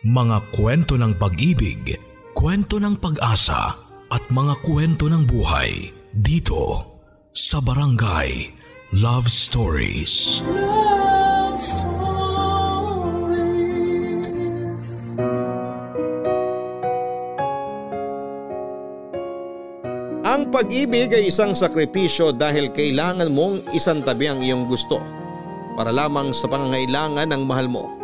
Mga kwento ng pag-ibig, kwento ng pag-asa at mga kwento ng buhay dito sa Barangay Love Stories. Love Stories. Ang pag-ibig ay isang sakripisyo dahil kailangan mong isantabi ang iyong gusto para lamang sa pangangailangan ng mahal mo.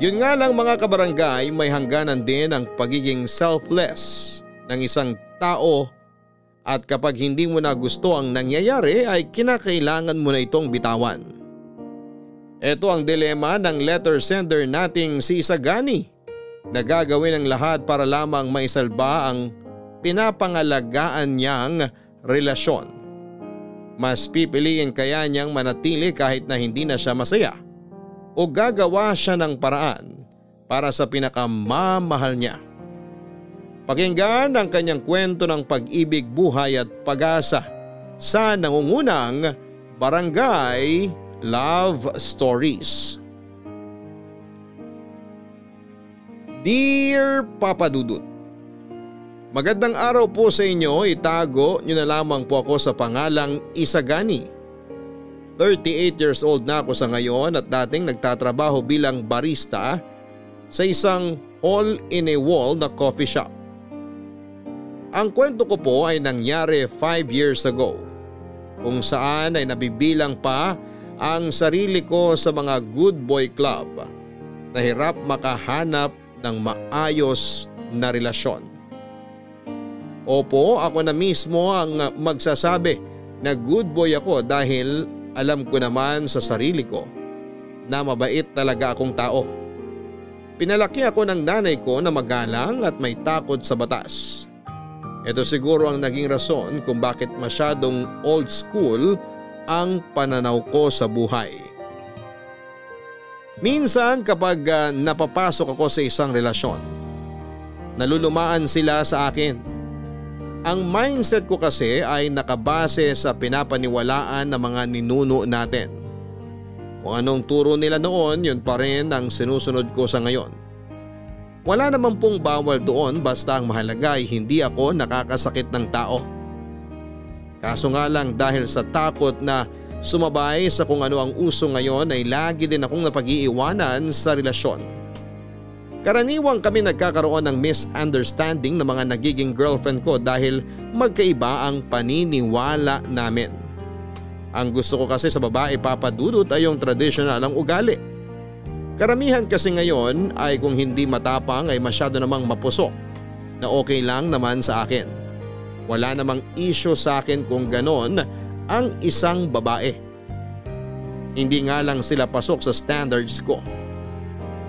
Yun nga lang mga kabarangay may hangganan din ang pagiging selfless ng isang tao at kapag hindi mo na gusto ang nangyayari ay kinakailangan mo na itong bitawan. Ito ang dilema ng letter sender nating si Isagani na gagawin ang lahat para lamang maisalba ang pinapangalagaan niyang relasyon. Mas pipiliin kaya niyang manatili kahit na hindi na siya masaya o gagawa siya ng paraan para sa pinakamamahal niya. Pakinggan ang kanyang kwento ng pag-ibig, buhay at pag-asa sa nangungunang Barangay Love Stories. Dear Papa Dudut, Magandang araw po sa inyo, itago nyo na lamang po ako sa pangalang Isagani. 38 years old na ako sa ngayon at dating nagtatrabaho bilang barista sa isang hole-in-a-wall na coffee shop. Ang kwento ko po ay nangyari 5 years ago kung saan ay nabibilang pa ang sarili ko sa mga good boy club na hirap makahanap ng maayos na relasyon. Opo, ako na mismo ang magsasabi na good boy ako dahil alam ko naman sa sarili ko na mabait talaga akong tao. Pinalaki ako ng nanay ko na magalang at may takot sa batas. Ito siguro ang naging rason kung bakit masyadong old school ang pananaw ko sa buhay. Minsan kapag uh, napapasok ako sa isang relasyon, nalulumaan sila sa akin ang mindset ko kasi ay nakabase sa pinapaniwalaan ng mga ninuno natin. Kung anong turo nila noon yun pa rin ang sinusunod ko sa ngayon. Wala naman pong bawal doon basta ang mahalaga ay hindi ako nakakasakit ng tao. Kaso nga lang dahil sa takot na sumabay sa kung ano ang uso ngayon ay lagi din akong napag-iiwanan sa relasyon. Karaniwang kami nagkakaroon ng misunderstanding ng mga nagiging girlfriend ko dahil magkaiba ang paniniwala namin. Ang gusto ko kasi sa babae papadudot ay yung traditional ang ugali. Karamihan kasi ngayon ay kung hindi matapang ay masyado namang mapusok na okay lang naman sa akin. Wala namang issue sa akin kung ganon ang isang babae. Hindi nga lang sila pasok sa standards ko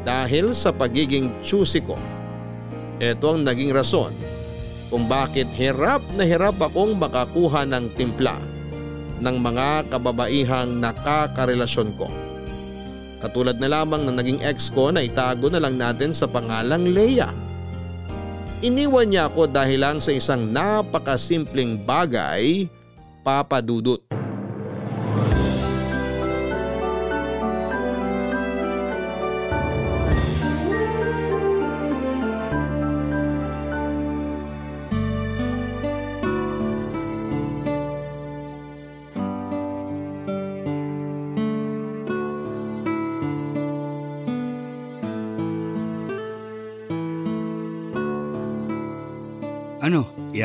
dahil sa pagiging choosy ko. Ito ang naging rason kung bakit hirap na hirap akong makakuha ng timpla ng mga kababaihang nakakarelasyon ko. Katulad na lamang ng naging ex ko na itago na lang natin sa pangalang Leia. Iniwan niya ako dahil lang sa isang napakasimpleng bagay, papadudot. Ano,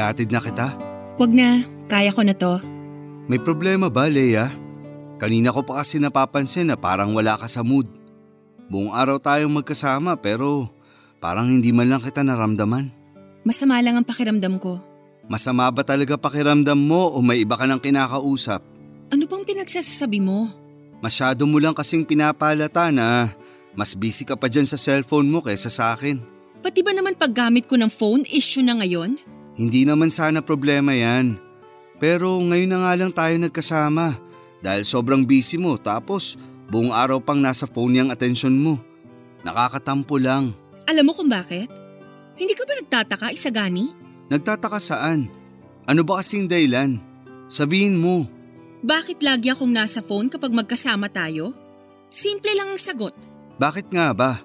iatid na kita? Wag na, kaya ko na to. May problema ba, Leia? Kanina ko pa kasi napapansin na parang wala ka sa mood. Buong araw tayong magkasama pero parang hindi man lang kita naramdaman. Masama lang ang pakiramdam ko. Masama ba talaga pakiramdam mo o may iba ka ng kinakausap? Ano bang pinagsasasabi mo? Masyado mo lang kasing pinapalata na mas busy ka pa dyan sa cellphone mo kaysa sa akin. Pati ba naman paggamit ko ng phone issue na ngayon? Hindi naman sana problema yan. Pero ngayon na nga lang tayo nagkasama dahil sobrang busy mo tapos buong araw pang nasa phone yung atensyon mo. Nakakatampo lang. Alam mo kung bakit? Hindi ka ba nagtataka, Isagani? Nagtataka saan? Ano ba kasing dahilan? Sabihin mo. Bakit lagi akong nasa phone kapag magkasama tayo? Simple lang ang sagot. Bakit nga ba?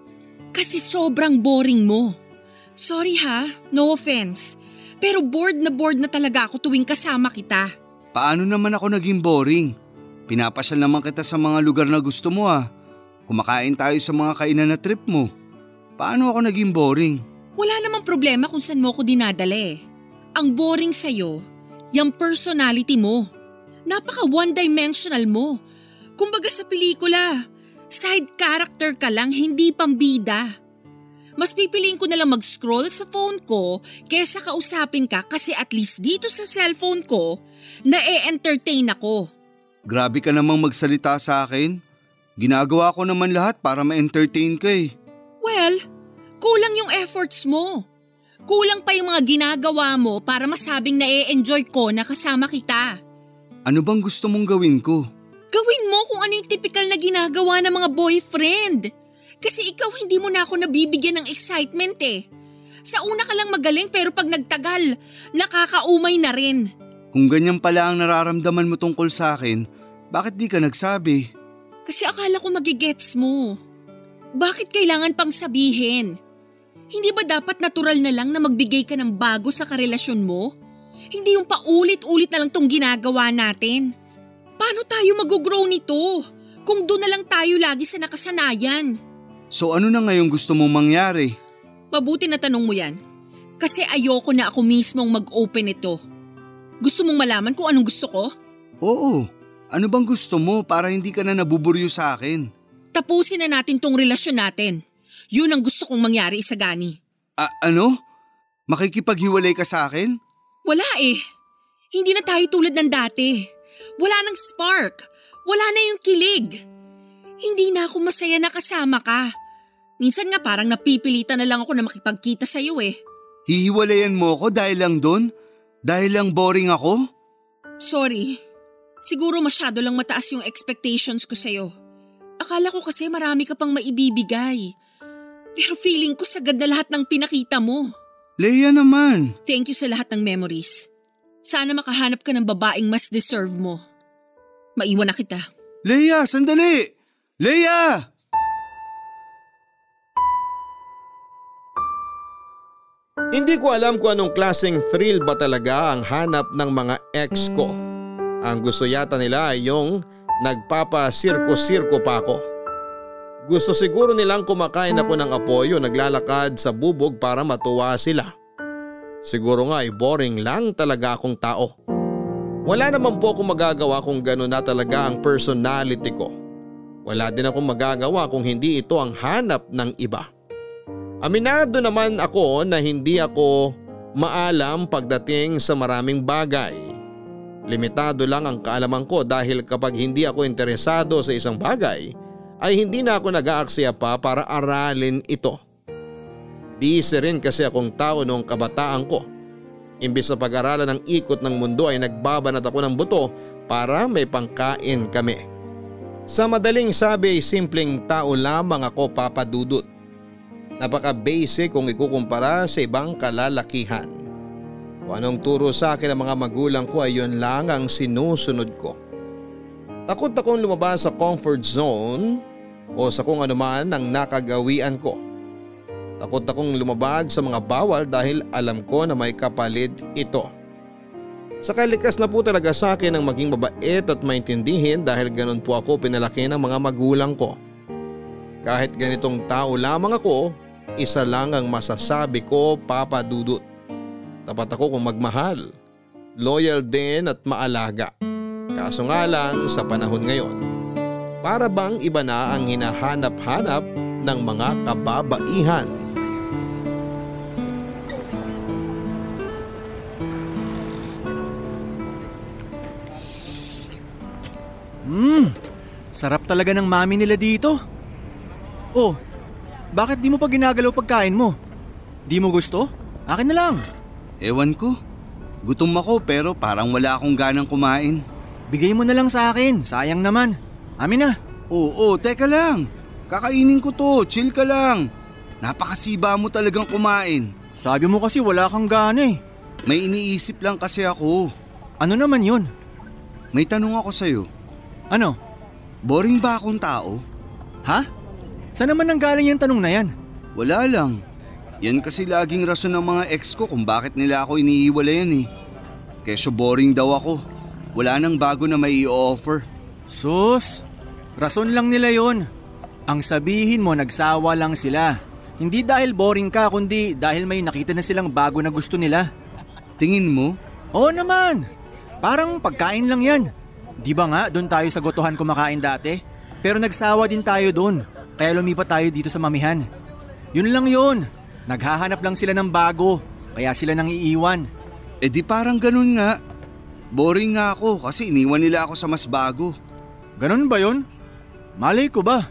Kasi sobrang boring mo. Sorry ha, no offense. Pero bored na bored na talaga ako tuwing kasama kita. Paano naman ako naging boring? Pinapasyal naman kita sa mga lugar na gusto mo ah. Kumakain tayo sa mga kainan na trip mo. Paano ako naging boring? Wala namang problema kung saan mo ako dinadala eh. Ang boring sa'yo, yung personality mo. Napaka one-dimensional mo. Kumbaga sa pelikula, side character ka lang, hindi pambida. Mas pipiliin ko na lang mag-scroll sa phone ko kesa kausapin ka kasi at least dito sa cellphone ko, na-e-entertain ako. Grabe ka namang magsalita sa akin. Ginagawa ko naman lahat para ma-entertain ka eh. Well, kulang yung efforts mo. Kulang pa yung mga ginagawa mo para masabing na-e-enjoy ko na kasama kita. Ano bang gusto mong gawin ko? Gawin mo kung ano yung typical na ginagawa ng mga boyfriend. Kasi ikaw hindi mo na ako nabibigyan ng excitement eh. Sa una ka lang magaling pero pag nagtagal, nakakaumay na rin. Kung ganyan pala ang nararamdaman mo tungkol sa akin, bakit di ka nagsabi? Kasi akala ko magigets mo. Bakit kailangan pang sabihin? Hindi ba dapat natural na lang na magbigay ka ng bago sa karelasyon mo? Hindi yung paulit-ulit na lang tong ginagawa natin. Paano tayo mag-grow nito? Kung doon na lang tayo lagi sa nakasanayan. So ano na ngayon gusto mong mangyari? Mabuti na tanong mo yan. Kasi ayoko na ako mismong mag-open ito. Gusto mong malaman kung anong gusto ko? Oo. Ano bang gusto mo para hindi ka na nabuburyo sa akin? Tapusin na natin tong relasyon natin. Yun ang gusto kong mangyari isagani. A- ano? Makikipaghiwalay ka sa akin? Wala eh. Hindi na tayo tulad ng dati. Wala nang spark. Wala na yung kilig. Hindi na ako masaya na kasama ka. Minsan nga parang napipilitan na lang ako na makipagkita sa iyo eh. Hihiwalayan mo ako dahil lang doon? Dahil lang boring ako? Sorry. Siguro masyado lang mataas yung expectations ko sa'yo. Akala ko kasi marami ka pang maibibigay. Pero feeling ko sagad na lahat ng pinakita mo. Leia naman. Thank you sa lahat ng memories. Sana makahanap ka ng babaeng mas deserve mo. Maiwan na kita. Leia, sandali! Leia! Hindi ko alam kung anong klaseng thrill ba talaga ang hanap ng mga ex ko. Ang gusto yata nila ay yung nagpapasirko-sirko pa ako. Gusto siguro nilang kumakain ako ng apoyo naglalakad sa bubog para matuwa sila. Siguro nga ay boring lang talaga akong tao. Wala naman po akong magagawa kung gano'n na talaga ang personality ko. Wala din akong magagawa kung hindi ito ang hanap ng iba. Aminado naman ako na hindi ako maalam pagdating sa maraming bagay. Limitado lang ang kaalaman ko dahil kapag hindi ako interesado sa isang bagay ay hindi na ako nag-aaksaya pa para aralin ito. Busy rin kasi akong tao noong kabataan ko. Imbis na pag-aralan ng ikot ng mundo ay nagbabanat ako ng buto para may pangkain kami. Sa madaling sabi ay simpleng tao lamang ako papadudot. Napaka-basic kung ikukumpara sa ibang kalalakihan. Kung anong turo sa akin ng mga magulang ko ay yun lang ang sinusunod ko. Takot akong lumabas sa comfort zone o sa kung anuman ang nakagawian ko. Takot akong lumabag sa mga bawal dahil alam ko na may kapalit ito. Sa kalikas na po talaga sa akin ang maging mabait at maintindihin dahil ganun po ako pinalaki ng mga magulang ko. Kahit ganitong tao lamang ako, isa lang ang masasabi ko Papa Dudut. Tapat ako kung magmahal, loyal din at maalaga. Kaso nga lang sa panahon ngayon, para bang iba na ang hinahanap-hanap ng mga kababaihan. Hmm, sarap talaga ng mami nila dito. Oh, bakit di mo pa ginagalaw pagkain mo? Di mo gusto? Akin na lang. Ewan ko. Gutom ako pero parang wala akong ganang kumain. Bigay mo na lang sa akin, sayang naman. Amin na. Oo, teka lang. Kakainin ko to, chill ka lang. Napakasiba mo talagang kumain. Sabi mo kasi wala kang gana eh. May iniisip lang kasi ako. Ano naman yun? May tanong ako sa'yo. Ano? Boring ba akong tao? Ha? Saan naman nanggaling yung tanong na yan? Wala lang. Yan kasi laging rason ng mga ex ko kung bakit nila ako iniiwalayan eh. Kesyo boring daw ako. Wala nang bago na may i-offer. Sus, rason lang nila yon. Ang sabihin mo nagsawa lang sila. Hindi dahil boring ka kundi dahil may nakita na silang bago na gusto nila. Tingin mo? Oo naman. Parang pagkain lang yan. Di ba nga doon tayo sa gotohan kumakain dati? Pero nagsawa din tayo doon. Kaya lumipat tayo dito sa mamihan. Yun lang yun. Naghahanap lang sila ng bago. Kaya sila nang iiwan. Eh di parang ganun nga. Boring nga ako kasi iniwan nila ako sa mas bago. Ganun ba yun? Malay ko ba?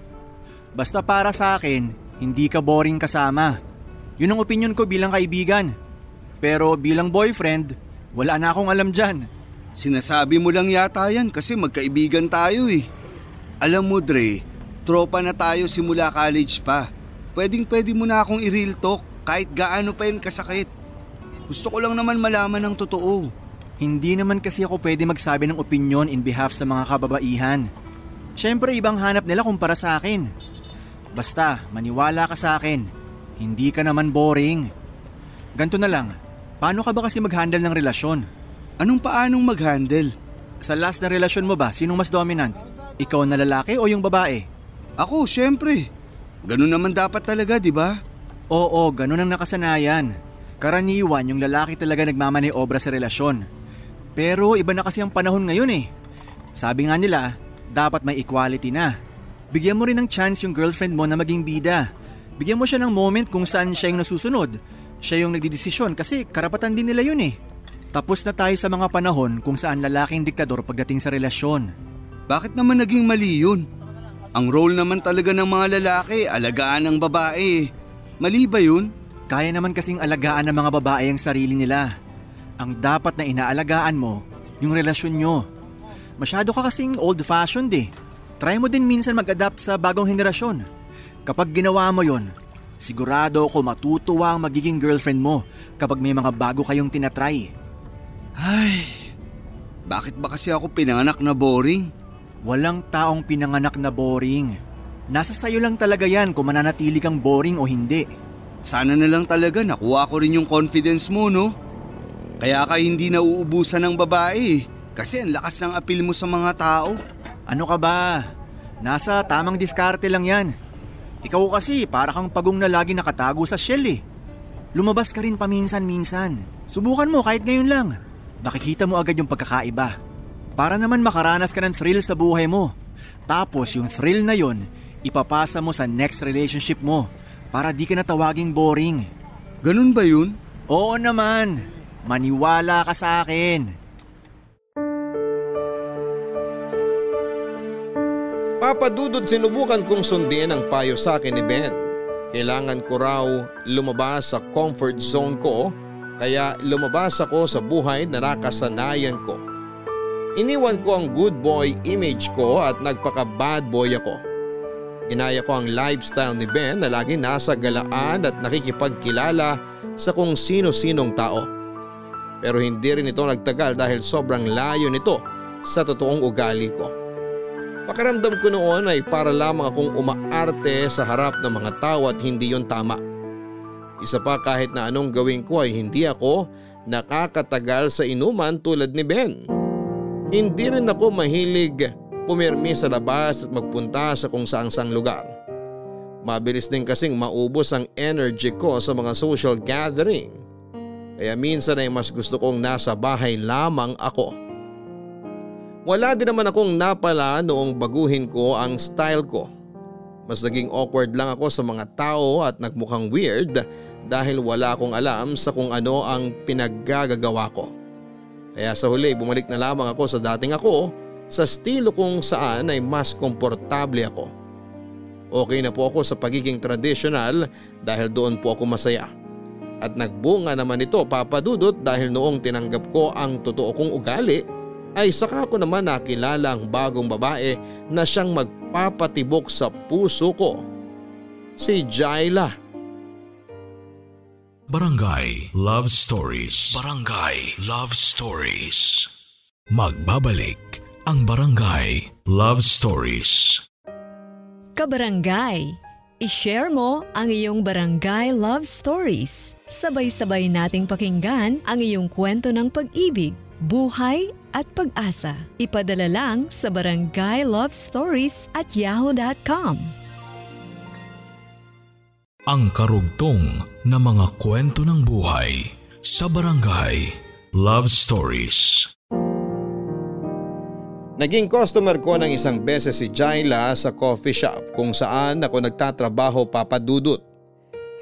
Basta para sa akin, hindi ka boring kasama. Yun ang opinion ko bilang kaibigan. Pero bilang boyfriend, wala na akong alam dyan. Sinasabi mo lang yata yan kasi magkaibigan tayo eh. Alam mo Dre, tropa na tayo simula college pa. Pwedeng pwede mo na akong i-real talk kahit gaano pa yan kasakit. Gusto ko lang naman malaman ng totoo. Hindi naman kasi ako pwede magsabi ng opinion in behalf sa mga kababaihan. Siyempre ibang hanap nila kumpara sa akin. Basta maniwala ka sa akin, hindi ka naman boring. Ganto na lang, paano ka ba kasi mag-handle ng relasyon? Anong paanong mag-handle? Sa last na relasyon mo ba, sinong mas dominant? Ikaw na lalaki o yung babae? Ako, syempre. Ganun naman dapat talaga, di ba? Oo, ganun ang nakasanayan. Karaniwan yung lalaki talaga nagmamanay obra sa relasyon. Pero iba na kasi ang panahon ngayon eh. Sabi nga nila, dapat may equality na. Bigyan mo rin ng chance yung girlfriend mo na maging bida. Bigyan mo siya ng moment kung saan siya yung nasusunod. Siya yung nagdidesisyon kasi karapatan din nila yun eh. Tapos na tayo sa mga panahon kung saan lalaking diktador pagdating sa relasyon. Bakit naman naging mali yun? Ang role naman talaga ng mga lalaki, alagaan ng babae. Mali ba yun? Kaya naman kasing alagaan ng mga babae ang sarili nila. Ang dapat na inaalagaan mo, yung relasyon nyo. Masyado ka kasing old-fashioned eh. Try mo din minsan mag-adapt sa bagong henerasyon. Kapag ginawa mo yon, sigurado ako matutuwa ang magiging girlfriend mo kapag may mga bago kayong tinatry. Ay, bakit ba kasi ako pinanganak na boring? Walang taong pinanganak na boring. Nasa sayo lang talaga yan kung mananatili kang boring o hindi. Sana na lang talaga nakuha ko rin yung confidence mo, no? Kaya ka hindi nauubusan ng babae kasi ang lakas ng apil mo sa mga tao. Ano ka ba? Nasa tamang diskarte lang yan. Ikaw kasi para kang pagong na lagi nakatago sa shell eh. Lumabas ka rin paminsan-minsan. Subukan mo kahit ngayon lang. Makikita mo agad yung pagkakaiba. Para naman makaranas ka ng thrill sa buhay mo. Tapos yung thrill na yon, ipapasa mo sa next relationship mo para di ka na tawaging boring. Ganun ba yun? Oo naman. Maniwala ka sa akin. Papadudod sinubukan kong sundin ang payo sa akin ni Ben. Kailangan ko raw lumabas sa comfort zone ko kaya lumabas ako sa buhay na nakasanayan ko. Iniwan ko ang good boy image ko at nagpaka bad boy ako. Inaya ko ang lifestyle ni Ben na lagi nasa galaan at nakikipagkilala sa kung sino-sinong tao. Pero hindi rin ito nagtagal dahil sobrang layo nito sa totoong ugali ko. Pakiramdam ko noon ay para lamang akong umaarte sa harap ng mga tao at hindi yon tama. Isa pa kahit na anong gawin ko ay hindi ako nakakatagal sa inuman tulad ni Ben. Hindi rin ako mahilig pumirmi sa labas at magpunta sa kung saang sang lugar. Mabilis din kasing maubos ang energy ko sa mga social gathering. Kaya minsan ay mas gusto kong nasa bahay lamang ako. Wala din naman akong napala noong baguhin ko ang style ko. Mas naging awkward lang ako sa mga tao at nagmukhang weird dahil wala akong alam sa kung ano ang pinaggagawa ko. Kaya sa huli bumalik na lamang ako sa dating ako sa estilo kung saan ay mas komportable ako. Okay na po ako sa pagiging traditional dahil doon po ako masaya. At nagbunga naman ito papadudot dahil noong tinanggap ko ang totoo kong ugali ay saka ko naman nakilala ang bagong babae na siyang magpapatibok sa puso ko. Si Jaila. Barangay Love Stories. Barangay Love Stories. Magbabalik ang Barangay Love Stories. Kabarangay, I-share mo ang iyong barangay love stories. Sabay-sabay nating pakinggan ang iyong kwento ng pag-ibig, buhay at pag-asa. Ipadala lang sa barangay at yahoo.com. Ang karugtong na mga kwento ng buhay sa barangay Love Stories. Naging customer ko ng isang beses si Jaila sa coffee shop kung saan ako nagtatrabaho papadudot.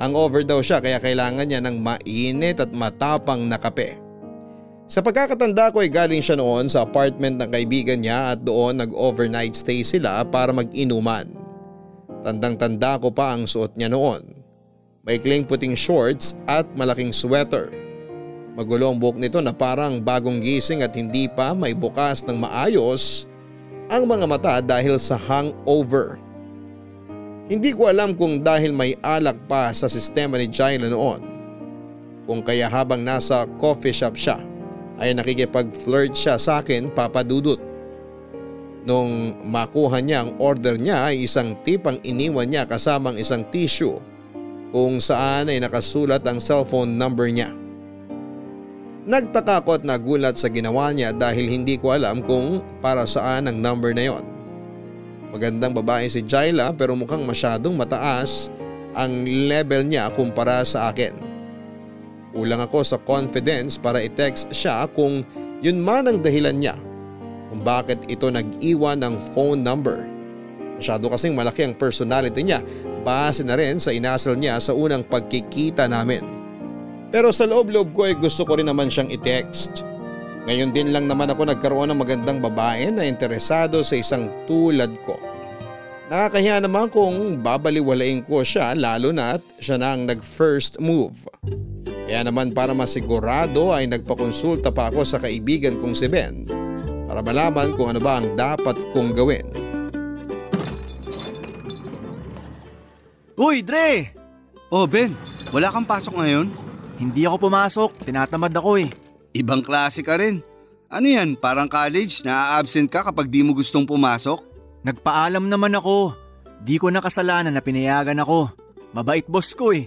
Hangover daw siya kaya kailangan niya ng mainit at matapang na kape. Sa pagkakatanda ko ay galing siya noon sa apartment ng kaibigan niya at doon nag-overnight stay sila para mag-inuman. Tandang tanda ko pa ang suot niya noon. Maikling puting shorts at malaking sweater. Magulo ang buhok nito na parang bagong gising at hindi pa may bukas ng maayos ang mga mata dahil sa hangover. Hindi ko alam kung dahil may alak pa sa sistema ni Jaila noon. Kung kaya habang nasa coffee shop siya ay nakikipag-flirt siya sa akin papadudot. Nung makuha niya ang order niya ay isang tip ang iniwan niya kasamang isang tissue kung saan ay nakasulat ang cellphone number niya. Nagtaka ko at nagulat sa ginawa niya dahil hindi ko alam kung para saan ang number na yon. Magandang babae si Jaila pero mukhang masyadong mataas ang level niya kumpara sa akin. Kulang ako sa confidence para i-text siya kung yun man ang dahilan niya kung bakit ito nag-iwan ng phone number. Masyado kasing malaki ang personality niya base na rin sa inasal niya sa unang pagkikita namin. Pero sa loob-loob ko ay gusto ko rin naman siyang i-text. Ngayon din lang naman ako nagkaroon ng magandang babae na interesado sa isang tulad ko. Nakakahiya naman kung babaliwalain ko siya lalo na at siya na ang nag-first move. Kaya naman para masigurado ay nagpakonsulta pa ako sa kaibigan kong si Ben para malaman kung ano ba ang dapat kong gawin. Uy, Dre! Oh Ben, wala kang pasok ngayon? Hindi ako pumasok, tinatamad ako eh. Ibang klase ka rin. Ano yan, parang college na absent ka kapag di mo gustong pumasok? Nagpaalam naman ako. Di ko nakasalanan na pinayagan ako. Mabait boss ko eh.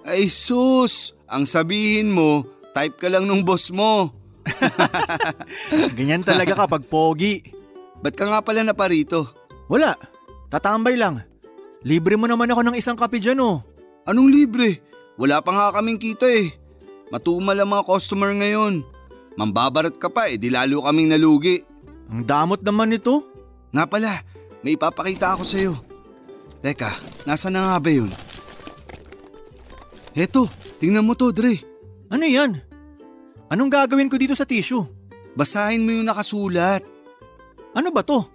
Ay sus, ang sabihin mo, type ka lang nung boss mo. Ganyan talaga kapag pogi. Ba't ka nga pala na parito? Wala, tatambay lang. Libre mo naman ako ng isang kape dyan oh. Anong libre? Wala pa nga kaming kita eh. Matumal ang mga customer ngayon. Mambabarat ka pa eh, di lalo kaming nalugi. Ang damot naman nito. Nga pala, may ipapakita ako sa'yo. Teka, nasa na nga ba yun? Heto, tingnan mo to, Dre. Ano yan? Anong gagawin ko dito sa tissue? Basahin mo yung nakasulat. Ano ba to?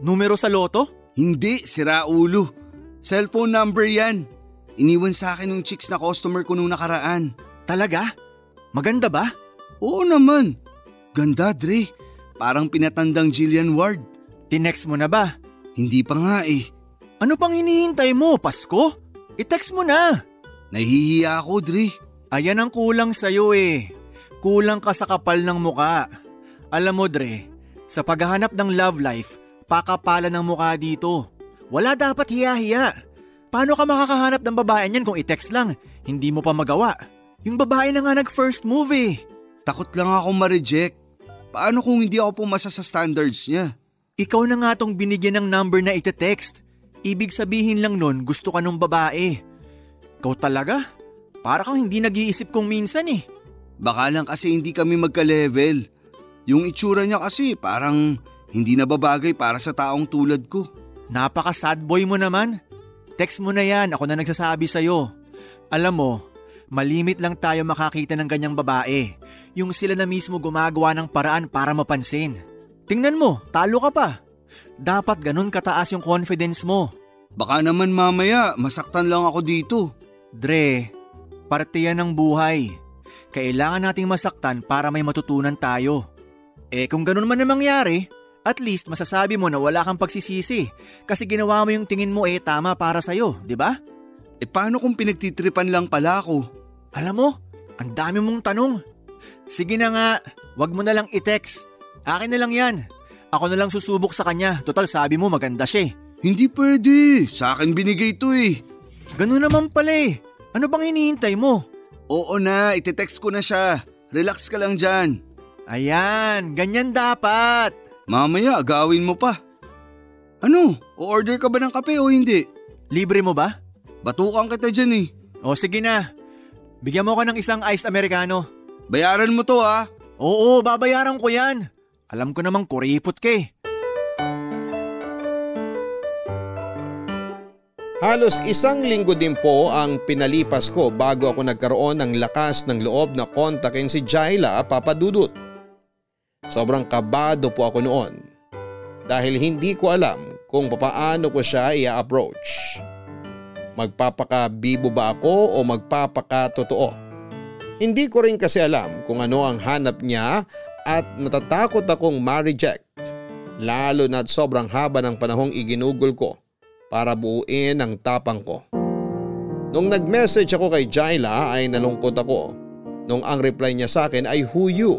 Numero sa loto? Hindi, sira ulo. Cellphone number yan. Iniwan sa akin ng chicks na customer ko nung nakaraan. Talaga? Maganda ba? Oo naman. Ganda, Dre. Parang pinatandang Jillian Ward. Tinext mo na ba? Hindi pa nga eh. Ano pang hinihintay mo, Pasko? I-text mo na. Nahihiya ako, Dre. Ayan ang kulang sa'yo eh. Kulang ka sa kapal ng muka. Alam mo, Dre, sa paghahanap ng love life, pakapala ng muka dito. Wala dapat hiya-hiya. Paano ka makakahanap ng babae niyan kung i-text lang? Hindi mo pa magawa. Yung babae na nga nag-first move eh. Takot lang ako ma-reject. Paano kung hindi ako pumasa sa standards niya? Ikaw na nga tong binigyan ng number na ite-text. Ibig sabihin lang nun gusto ka nung babae. Ikaw talaga? Para kang hindi nag-iisip kung minsan eh. Baka lang kasi hindi kami magka-level. Yung itsura niya kasi parang hindi na babagay para sa taong tulad ko. Napaka sad boy mo naman. Text mo na yan, ako na nagsasabi sa'yo. Alam mo, malimit lang tayo makakita ng ganyang babae. Yung sila na mismo gumagawa ng paraan para mapansin. Tingnan mo, talo ka pa. Dapat ganun kataas yung confidence mo. Baka naman mamaya masaktan lang ako dito. Dre, parte yan ng buhay. Kailangan nating masaktan para may matutunan tayo. Eh kung ganun man na mangyari, at least masasabi mo na wala kang pagsisisi kasi ginawa mo yung tingin mo eh tama para sa'yo, di ba? E paano kung pinagtitripan lang pala ako? Alam mo, ang dami mong tanong. Sige na nga, wag mo na lang i-text. Akin na lang yan. Ako na lang susubok sa kanya, total sabi mo maganda siya eh. Hindi pwede, sa akin binigay to eh. Ganun naman pala eh. Ano bang hinihintay mo? Oo na, itetext ko na siya. Relax ka lang dyan. Ayan, ganyan dapat. Mamaya, agawin mo pa. Ano? O-order ka ba ng kape o hindi? Libre mo ba? Batukan kita dyan eh. O sige na. Bigyan mo ko ng isang iced americano. Bayaran mo to ha. Oo, babayaran ko yan. Alam ko namang kuripot ka eh. Halos isang linggo din po ang pinalipas ko bago ako nagkaroon ng lakas ng loob na kontakin si Jaila Papadudut. Sobrang kabado po ako noon dahil hindi ko alam kung papaano ko siya i-approach. Magpapakabibo ba ako o magpapakatotoo? Hindi ko rin kasi alam kung ano ang hanap niya at natatakot akong ma-reject lalo na't sobrang haba ng panahong iginugol ko para buuin ang tapang ko. Nung nag-message ako kay Jaila ay nalungkot ako nung ang reply niya sa akin ay who you.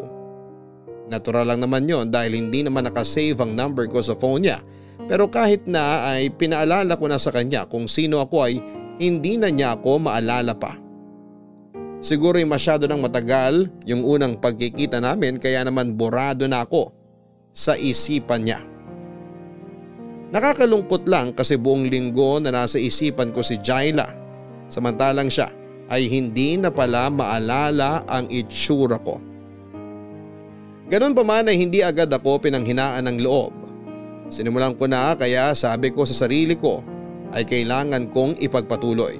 Natural lang naman yon dahil hindi naman nakasave ang number ko sa phone niya pero kahit na ay pinaalala ko na sa kanya kung sino ako ay hindi na niya ako maalala pa. Siguro ay masyado nang matagal yung unang pagkikita namin kaya naman borado na ako sa isipan niya. Nakakalungkot lang kasi buong linggo na nasa isipan ko si Jaila. Samantalang siya ay hindi na pala maalala ang itsura ko. Ganun pa man ay hindi agad ako pinanghinaan ng loob. Sinimulan ko na kaya sabi ko sa sarili ko ay kailangan kong ipagpatuloy.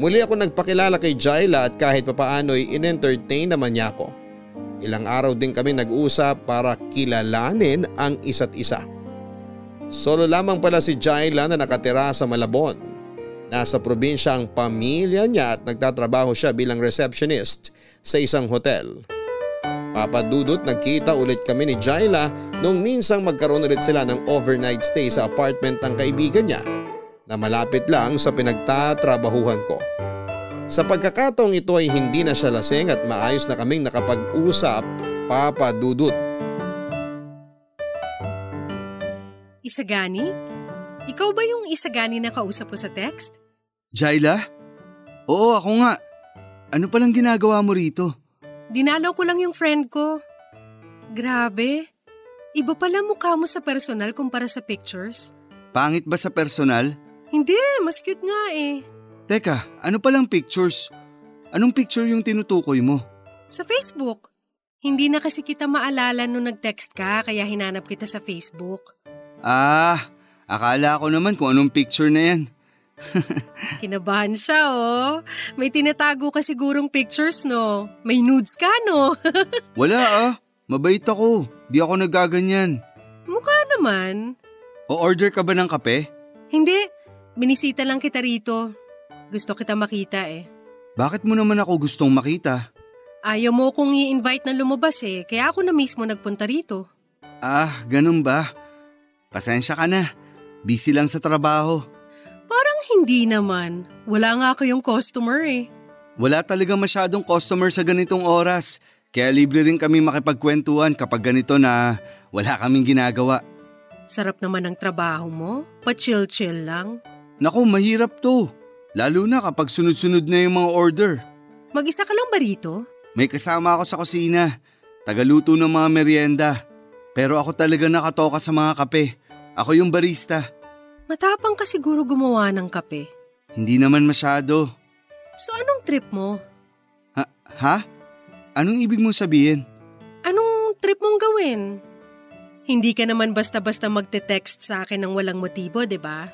Muli ako nagpakilala kay Jaila at kahit papaano'y in-entertain naman niya ako. Ilang araw din kami nag-usap para kilalanin ang isa't isa. Solo lamang pala si Jaila na nakatira sa Malabon. Nasa probinsya ang pamilya niya at nagtatrabaho siya bilang receptionist sa isang hotel. Papadudot nagkita ulit kami ni Jaila nung minsang magkaroon ulit sila ng overnight stay sa apartment ng kaibigan niya na malapit lang sa pinagtatrabahuhan ko. Sa pagkakataong ito ay hindi na siya lasing at maayos na kaming nakapag-usap, Papa Dudut. Isagani? Ikaw ba yung Isagani na kausap ko sa text? Jaila? Oo, ako nga. Ano palang ginagawa mo rito? Dinalaw ko lang yung friend ko. Grabe. Iba pala mukha mo sa personal kumpara sa pictures. Pangit ba sa personal? Hindi, mas cute nga eh. Teka, ano palang pictures? Anong picture yung tinutukoy mo? Sa Facebook. Hindi na kasi kita maalala nung nag-text ka kaya hinanap kita sa Facebook. Ah, akala ko naman kung anong picture na yan. Kinabahan siya oh. May tinatago ka sigurong pictures no. May nudes ka no. Wala ah, mabait ako. Di ako nagaganyan. Mukha naman. O order ka ba ng kape? Hindi, binisita lang kita rito. Gusto kita makita eh. Bakit mo naman ako gustong makita? Ayaw mo kong i-invite na lumabas eh, kaya ako na mismo nagpunta rito. Ah, ganun ba? Pasensya ka na. Busy lang sa trabaho. Hindi naman. Wala nga ako yung customer eh. Wala talaga masyadong customer sa ganitong oras. Kaya libre rin kami makipagkwentuhan kapag ganito na wala kaming ginagawa. Sarap naman ang trabaho mo. Pa-chill-chill lang. Naku, mahirap to. Lalo na kapag sunod-sunod na yung mga order. Mag-isa ka lang ba rito? May kasama ako sa kusina. Tagaluto ng mga merienda. Pero ako talaga nakatoka sa mga kape. Ako yung barista. Matapang ka siguro gumawa ng kape. Hindi naman masyado. So anong trip mo? Ha? Ha? Anong ibig mong sabihin? Anong trip mong gawin? Hindi ka naman basta-basta magte-text sa akin ng walang motibo, di ba?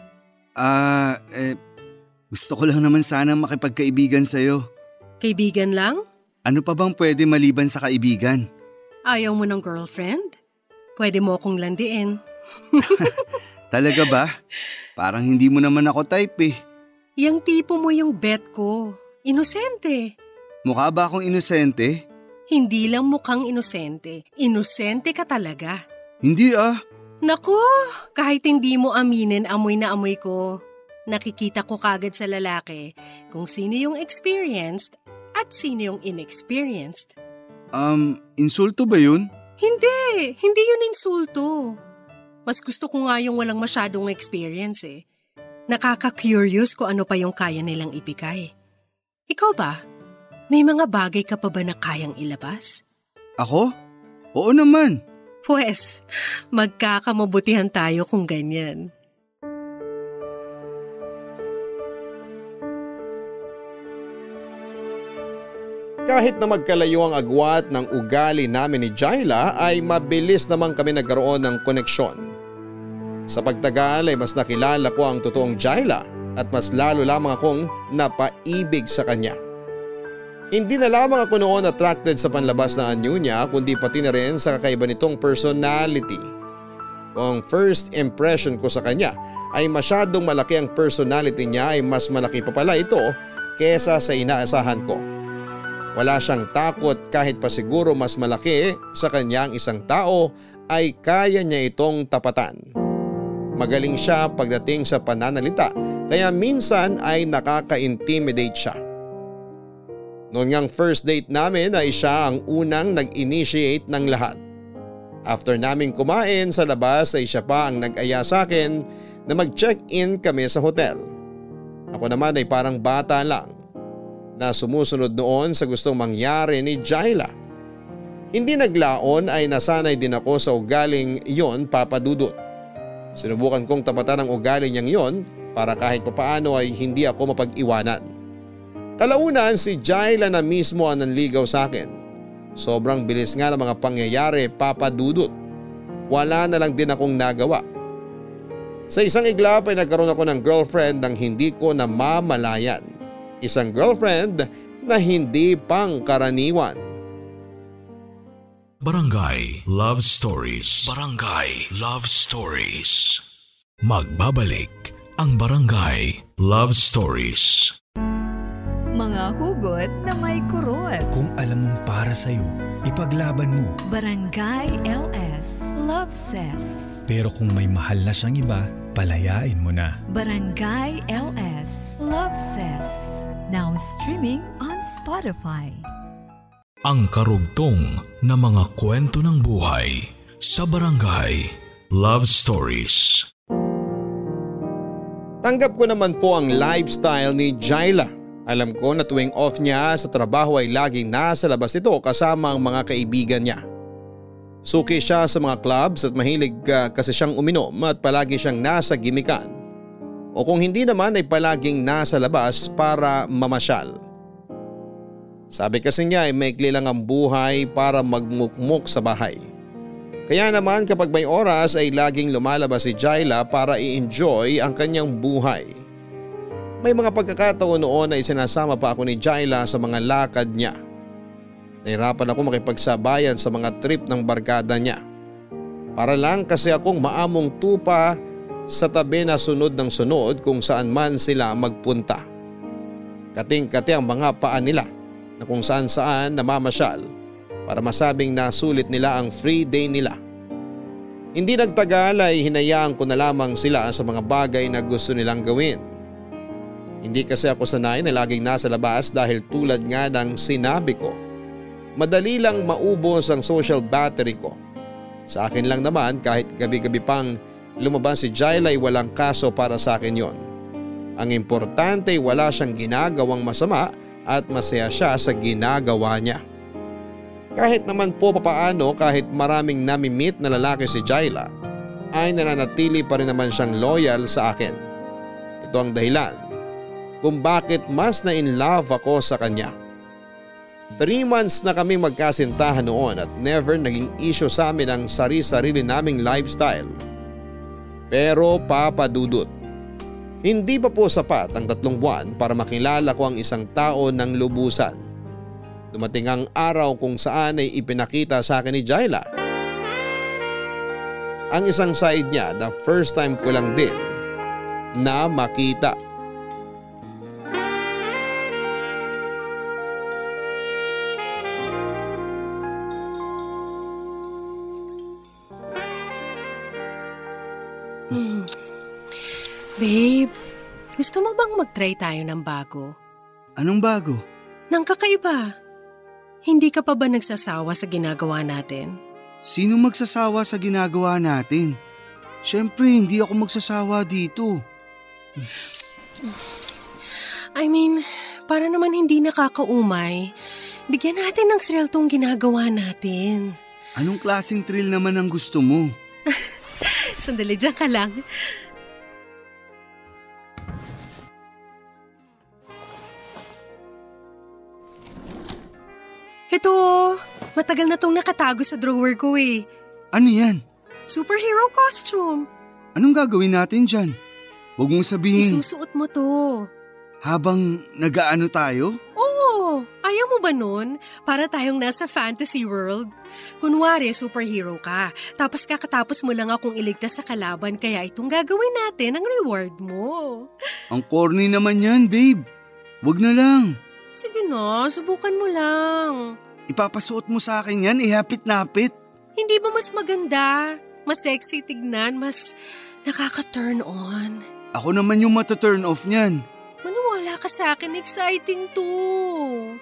Ah, eh, gusto ko lang naman sana makipagkaibigan sa'yo. Kaibigan lang? Ano pa bang pwede maliban sa kaibigan? Ayaw mo ng girlfriend? Pwede mo akong landiin. Talaga ba? Parang hindi mo naman ako type eh. Yang tipo mo yung bet ko. Inosente. Mukha ba akong inosente? Hindi lang mukhang inosente. Inosente ka talaga. Hindi ah. Nako, kahit hindi mo aminin amoy na amoy ko. Nakikita ko kagad sa lalaki kung sino yung experienced at sino yung inexperienced. Um, insulto ba yun? Hindi, hindi yun insulto. Mas gusto ko nga yung walang masyadong experience eh. Nakaka-curious kung ano pa yung kaya nilang ibigay. Ikaw ba? May mga bagay ka pa ba na kayang ilabas? Ako? Oo naman. Pwes, magkakamabutihan tayo kung ganyan. Kahit na magkalayo ang agwat ng ugali namin ni Jaila ay mabilis naman kami nagkaroon ng koneksyon. Sa pagtagal ay mas nakilala ko ang totoong Jaila at mas lalo lamang akong napaibig sa kanya. Hindi na lamang ako noon attracted sa panlabas na anyo niya kundi pati na rin sa kakaiba nitong personality. Kung first impression ko sa kanya ay masyadong malaki ang personality niya ay mas malaki pa pala ito kesa sa inaasahan ko. Wala siyang takot kahit pa siguro mas malaki sa kanya ang isang tao ay kaya niya itong tapatan. Magaling siya pagdating sa pananalita kaya minsan ay nakaka-intimidate siya. Noon ngang first date namin ay siya ang unang nag-initiate ng lahat. After naming kumain sa labas ay siya pa ang nag-aya sa akin na mag-check-in kami sa hotel. Ako naman ay parang bata lang na sumusunod noon sa gustong mangyari ni Jaila. Hindi naglaon ay nasanay din ako sa ugaling yon papadudot. Sinubukan kong tapatan ang ugali niyang yon para kahit papaano ay hindi ako mapag-iwanan. Kalaunan si Jaila na mismo ang nanligaw sa akin. Sobrang bilis nga ng mga pangyayari papadudot. Wala na lang din akong nagawa. Sa isang iglap ay nagkaroon ako ng girlfriend nang hindi ko namamalayan. Isang girlfriend na hindi pang karaniwan. Barangay Love Stories Barangay Love Stories Magbabalik ang Barangay Love Stories mga hugot na may kurot. Kung alam mong para sa'yo, ipaglaban mo. Barangay LS Love Says. Pero kung may mahal na siyang iba, palayain mo na. Barangay LS Love Says. Now streaming on Spotify. Ang karugtong na mga kwento ng buhay sa Barangay Love Stories. Tanggap ko naman po ang lifestyle ni Jaila alam ko na tuwing off niya sa trabaho ay laging nasa labas ito kasama ang mga kaibigan niya. Suki siya sa mga clubs at mahilig uh, kasi siyang uminom at palagi siyang nasa gimikan. O kung hindi naman ay palaging nasa labas para mamasyal. Sabi kasi niya ay maikli lang ang buhay para magmukmuk sa bahay. Kaya naman kapag may oras ay laging lumalabas si Jaila para i-enjoy ang kanyang buhay. May mga pagkakataon noon na isinasama pa ako ni Jaila sa mga lakad niya. Nahirapan ako makipagsabayan sa mga trip ng barkada niya. Para lang kasi akong maamong tupa sa tabi na sunod ng sunod kung saan man sila magpunta. Kating-kati ang mga paa nila na kung saan saan namamasyal para masabing nasulit nila ang free day nila. Hindi nagtagal ay hinayaan ko na lamang sila sa mga bagay na gusto nilang gawin. Hindi kasi ako sanay na laging nasa labas dahil tulad nga ng sinabi ko. Madali lang maubos ang social battery ko. Sa akin lang naman kahit gabi-gabi pang lumabas si Jaila ay walang kaso para sa akin yon. Ang importante ay wala siyang ginagawang masama at masaya siya sa ginagawa niya. Kahit naman po papaano kahit maraming nami-meet na lalaki si Jaila ay nananatili pa rin naman siyang loyal sa akin. Ito ang dahilan kung bakit mas na in love ako sa kanya. Three months na kami magkasintahan noon at never naging issue sa amin ang sari-sarili naming lifestyle. Pero papadudot, hindi pa po sapat ang tatlong buwan para makilala ko ang isang tao ng lubusan. Dumating ang araw kung saan ay ipinakita sa akin ni Jaila. Ang isang side niya na first time ko lang din na makita. Babe, gusto mo bang mag-try tayo ng bago? Anong bago? Nang kakaiba. Hindi ka pa ba nagsasawa sa ginagawa natin? Sino magsasawa sa ginagawa natin? Siyempre, hindi ako magsasawa dito. I mean, para naman hindi nakakaumay, bigyan natin ng thrill tong ginagawa natin. Anong klaseng thrill naman ang gusto mo? Sandali, dyan ka lang. Ito, matagal na tong nakatago sa drawer ko eh. Ano yan? Superhero costume. Anong gagawin natin dyan? Huwag mong sabihin Isusuot mo to. habang nagaano tayo? Oo, ayaw mo ba nun? Para tayong nasa fantasy world. Kunwari, superhero ka. Tapos kakatapos mo lang akong iligtas sa kalaban kaya itong gagawin natin ang reward mo. Ang corny naman yan, babe. Huwag na lang. Sige na, subukan mo lang. Ipapasuot mo sa akin yan, ihapit-napit. Hindi ba mas maganda? Mas sexy tignan, mas nakaka-turn on. Ako naman yung mata-turn off niyan. Maniwala ka sa akin, exciting to.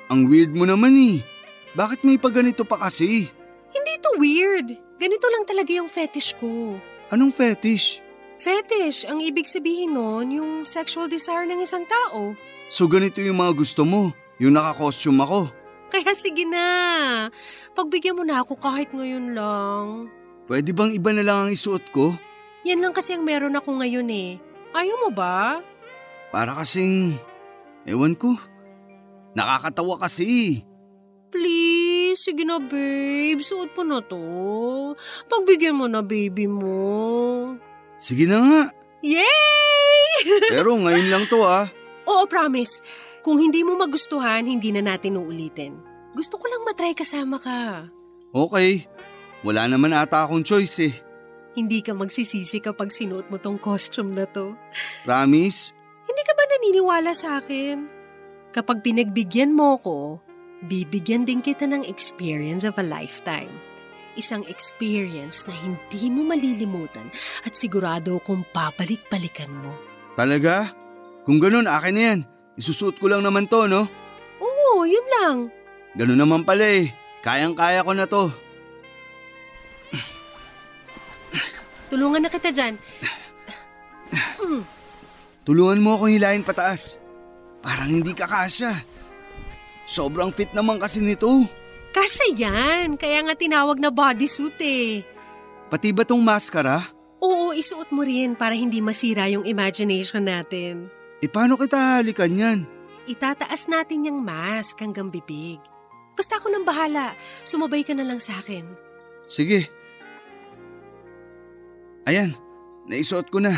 Ang weird mo naman eh. Bakit may paganito pa kasi? Hindi to weird. Ganito lang talaga yung fetish ko. Anong fetish? Fetish, ang ibig sabihin nun, yung sexual desire ng isang tao. So ganito yung mga gusto mo, yung naka-costume ako. Kaya sige na, pagbigyan mo na ako kahit ngayon lang. Pwede bang iba na lang ang isuot ko? Yan lang kasi ang meron ako ngayon eh. Ayaw mo ba? Para kasing, ewan ko, nakakatawa kasi. Please, sige na babe, suot mo na to. Pagbigyan mo na baby mo. Sige na nga, Yay! pero ngayon lang to ah. Oo, promise. Kung hindi mo magustuhan, hindi na natin uulitin. Gusto ko lang matry kasama ka. Okay, wala naman ata akong choice eh. Hindi ka magsisisi kapag sinuot mo tong costume na to. Promise? Hindi ka ba naniniwala sa akin? Kapag pinagbigyan mo ko, bibigyan din kita ng experience of a lifetime. Isang experience na hindi mo malilimutan at sigurado kung papalik-balikan mo. Talaga? Kung ganun, akin na yan. Isusuot ko lang naman to, no? Oo, yun lang. Ganun naman pala eh. Kayang-kaya ko na to. Tulungan na kita dyan. Tulungan mo akong hilahin pataas. Parang hindi ka kasya. Sobrang fit naman kasi nito. Kasya yan. Kaya nga tinawag na bodysuit eh. Pati ba tong maskara? Oo, isuot mo rin para hindi masira yung imagination natin. E paano kita halikan yan? Itataas natin yung mask hanggang bibig. Basta ako nang bahala. Sumabay ka na lang sa akin. Sige. Ayan, naisuot ko na.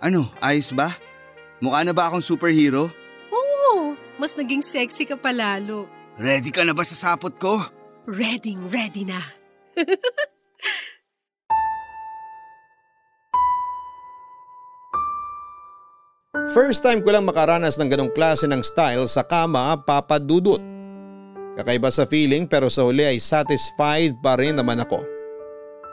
Ano, ayos ba? Mukha na ba akong superhero? Oo, mas naging sexy ka palalo. Ready ka na ba sa sapot ko? Ready, ready na. First time ko lang makaranas ng ganong klase ng style sa kama papadudot. Kakaiba sa feeling pero sa huli ay satisfied pa rin naman ako.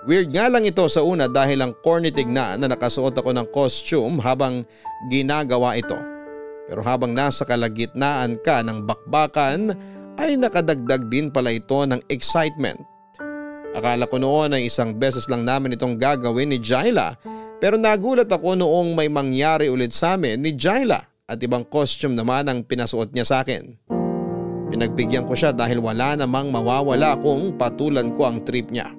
Weird nga lang ito sa una dahil ang corny tignan na nakasuot ako ng costume habang ginagawa ito. Pero habang nasa kalagitnaan ka ng bakbakan ay nakadagdag din pala ito ng excitement. Akala ko noon ay isang beses lang namin itong gagawin ni Jaila pero nagulat ako noong may mangyari ulit sa amin ni Jaila at ibang costume naman ang pinasuot niya sa akin. Pinagbigyan ko siya dahil wala namang mawawala kung patulan ko ang trip niya.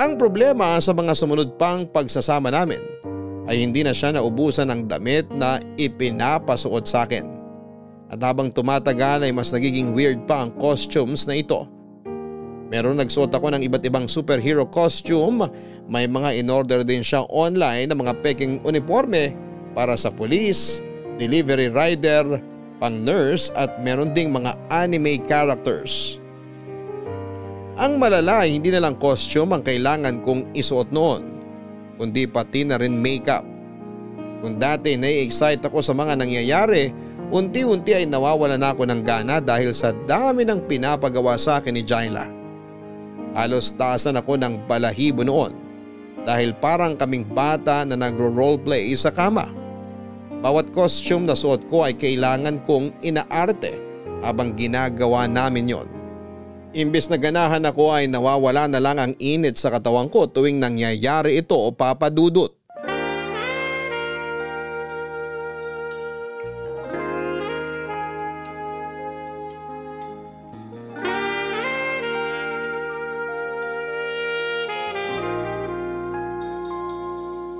Ang problema sa mga sumunod pang pagsasama namin ay hindi na siya naubusan ng damit na ipinapasuot sa akin. At habang tumatagal ay mas nagiging weird pa ang costumes na ito. Meron nagsuot ako ng iba't ibang superhero costume, may mga in-order din siya online ng mga peking uniforme para sa police, delivery rider, pang nurse at meron ding mga anime characters. Ang malala hindi na lang costume ang kailangan kong isuot noon, kundi pati na rin makeup. Kung dati nai-excite ako sa mga nangyayari, unti-unti ay nawawala na ako ng gana dahil sa dami ng pinapagawa sa akin ni Jaila. Halos taasan ako ng balahibo noon dahil parang kaming bata na nagro-roleplay sa kama. Bawat costume na suot ko ay kailangan kong inaarte habang ginagawa namin yon. Imbes na ganahan ako ay nawawala na lang ang init sa katawan ko tuwing nangyayari ito o papadudot.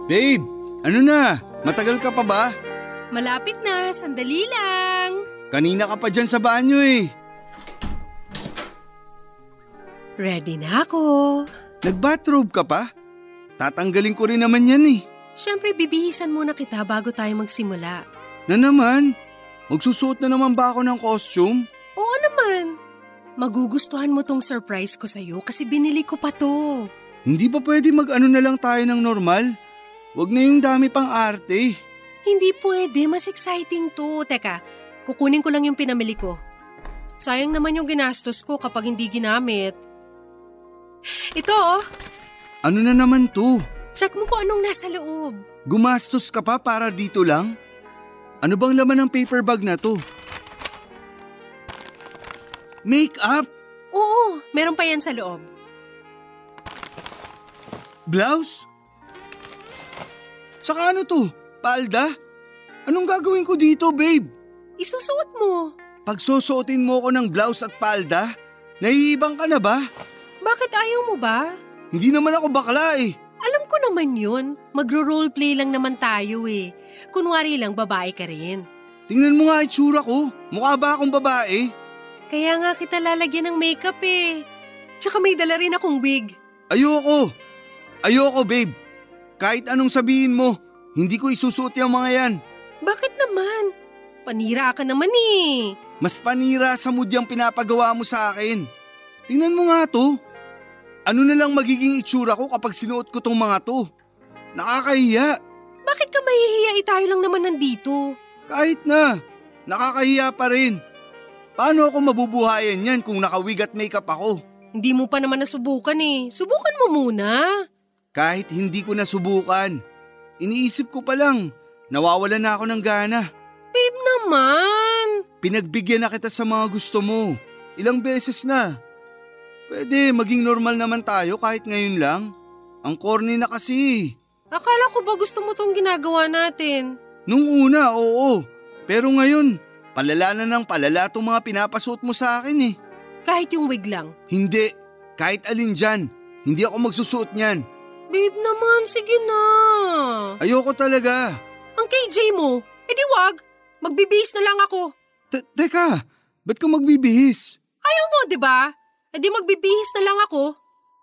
Babe, ano na? Matagal ka pa ba? Malapit na, sandali lang. Kanina ka pa dyan sa banyo eh. Ready na ako. Nag-bathrobe ka pa? Tatanggalin ko rin naman yan eh. Siyempre, bibihisan muna kita bago tayo magsimula. Na naman? Magsusuot na naman ba ako ng costume? Oo naman. Magugustuhan mo tong surprise ko sa'yo kasi binili ko pa to. Hindi ba pwede mag-ano na lang tayo ng normal? Huwag na yung dami pang arte. Hindi pwede, mas exciting to. Teka, kukunin ko lang yung pinamili ko. Sayang naman yung ginastos ko kapag hindi ginamit. Ito oh, Ano na naman to? check mo kung anong nasa loob. Gumastos ka pa para dito lang? Ano bang laman ng paper bag na to? Make-up? Oo, meron pa yan sa loob. Blouse? Tsaka ano to? Palda? Anong gagawin ko dito, babe? Isusuot mo. Pag susuotin mo ko ng blouse at palda, naiibang ka na ba? Bakit ayaw mo ba? Hindi naman ako bakla eh. Alam ko naman yun. Magro-roleplay lang naman tayo eh. Kunwari lang babae ka rin. Tingnan mo nga itsura ko. Mukha ba akong babae? Kaya nga kita lalagyan ng makeup eh. Tsaka may dala rin akong wig. Ayoko. Ayoko, babe. Kahit anong sabihin mo, hindi ko isusuot yung mga yan. Bakit naman? Panira ka naman eh. Mas panira sa mood yung pinapagawa mo sa akin. Tingnan mo nga to. Ano na lang magiging itsura ko kapag sinuot ko tong mga to? Nakakahiya. Bakit ka mahihiya eh tayo lang naman nandito? Kahit na. Nakakahiya pa rin. Paano ako mabubuhayan yan kung nakawig at makeup ako? Hindi mo pa naman nasubukan eh. Subukan mo muna. Kahit hindi ko nasubukan. Iniisip ko pa lang. Nawawalan na ako ng gana. Babe naman. Pinagbigyan na kita sa mga gusto mo. Ilang beses na. Pwede, maging normal naman tayo kahit ngayon lang. Ang corny na kasi. Akala ko ba gusto mo tong ginagawa natin? Nung una, oo. Pero ngayon, palala na ng palala itong mga pinapasuot mo sa akin eh. Kahit yung wig lang. Hindi. Kahit alin dyan. Hindi ako magsusuot niyan. Babe naman, sige na. Ayoko talaga. Ang KJ mo, edi wag. Magbibihis na lang ako. Te- teka, ba't ka magbibihis? Ayaw mo, di ba? Edi magbibihis na lang ako.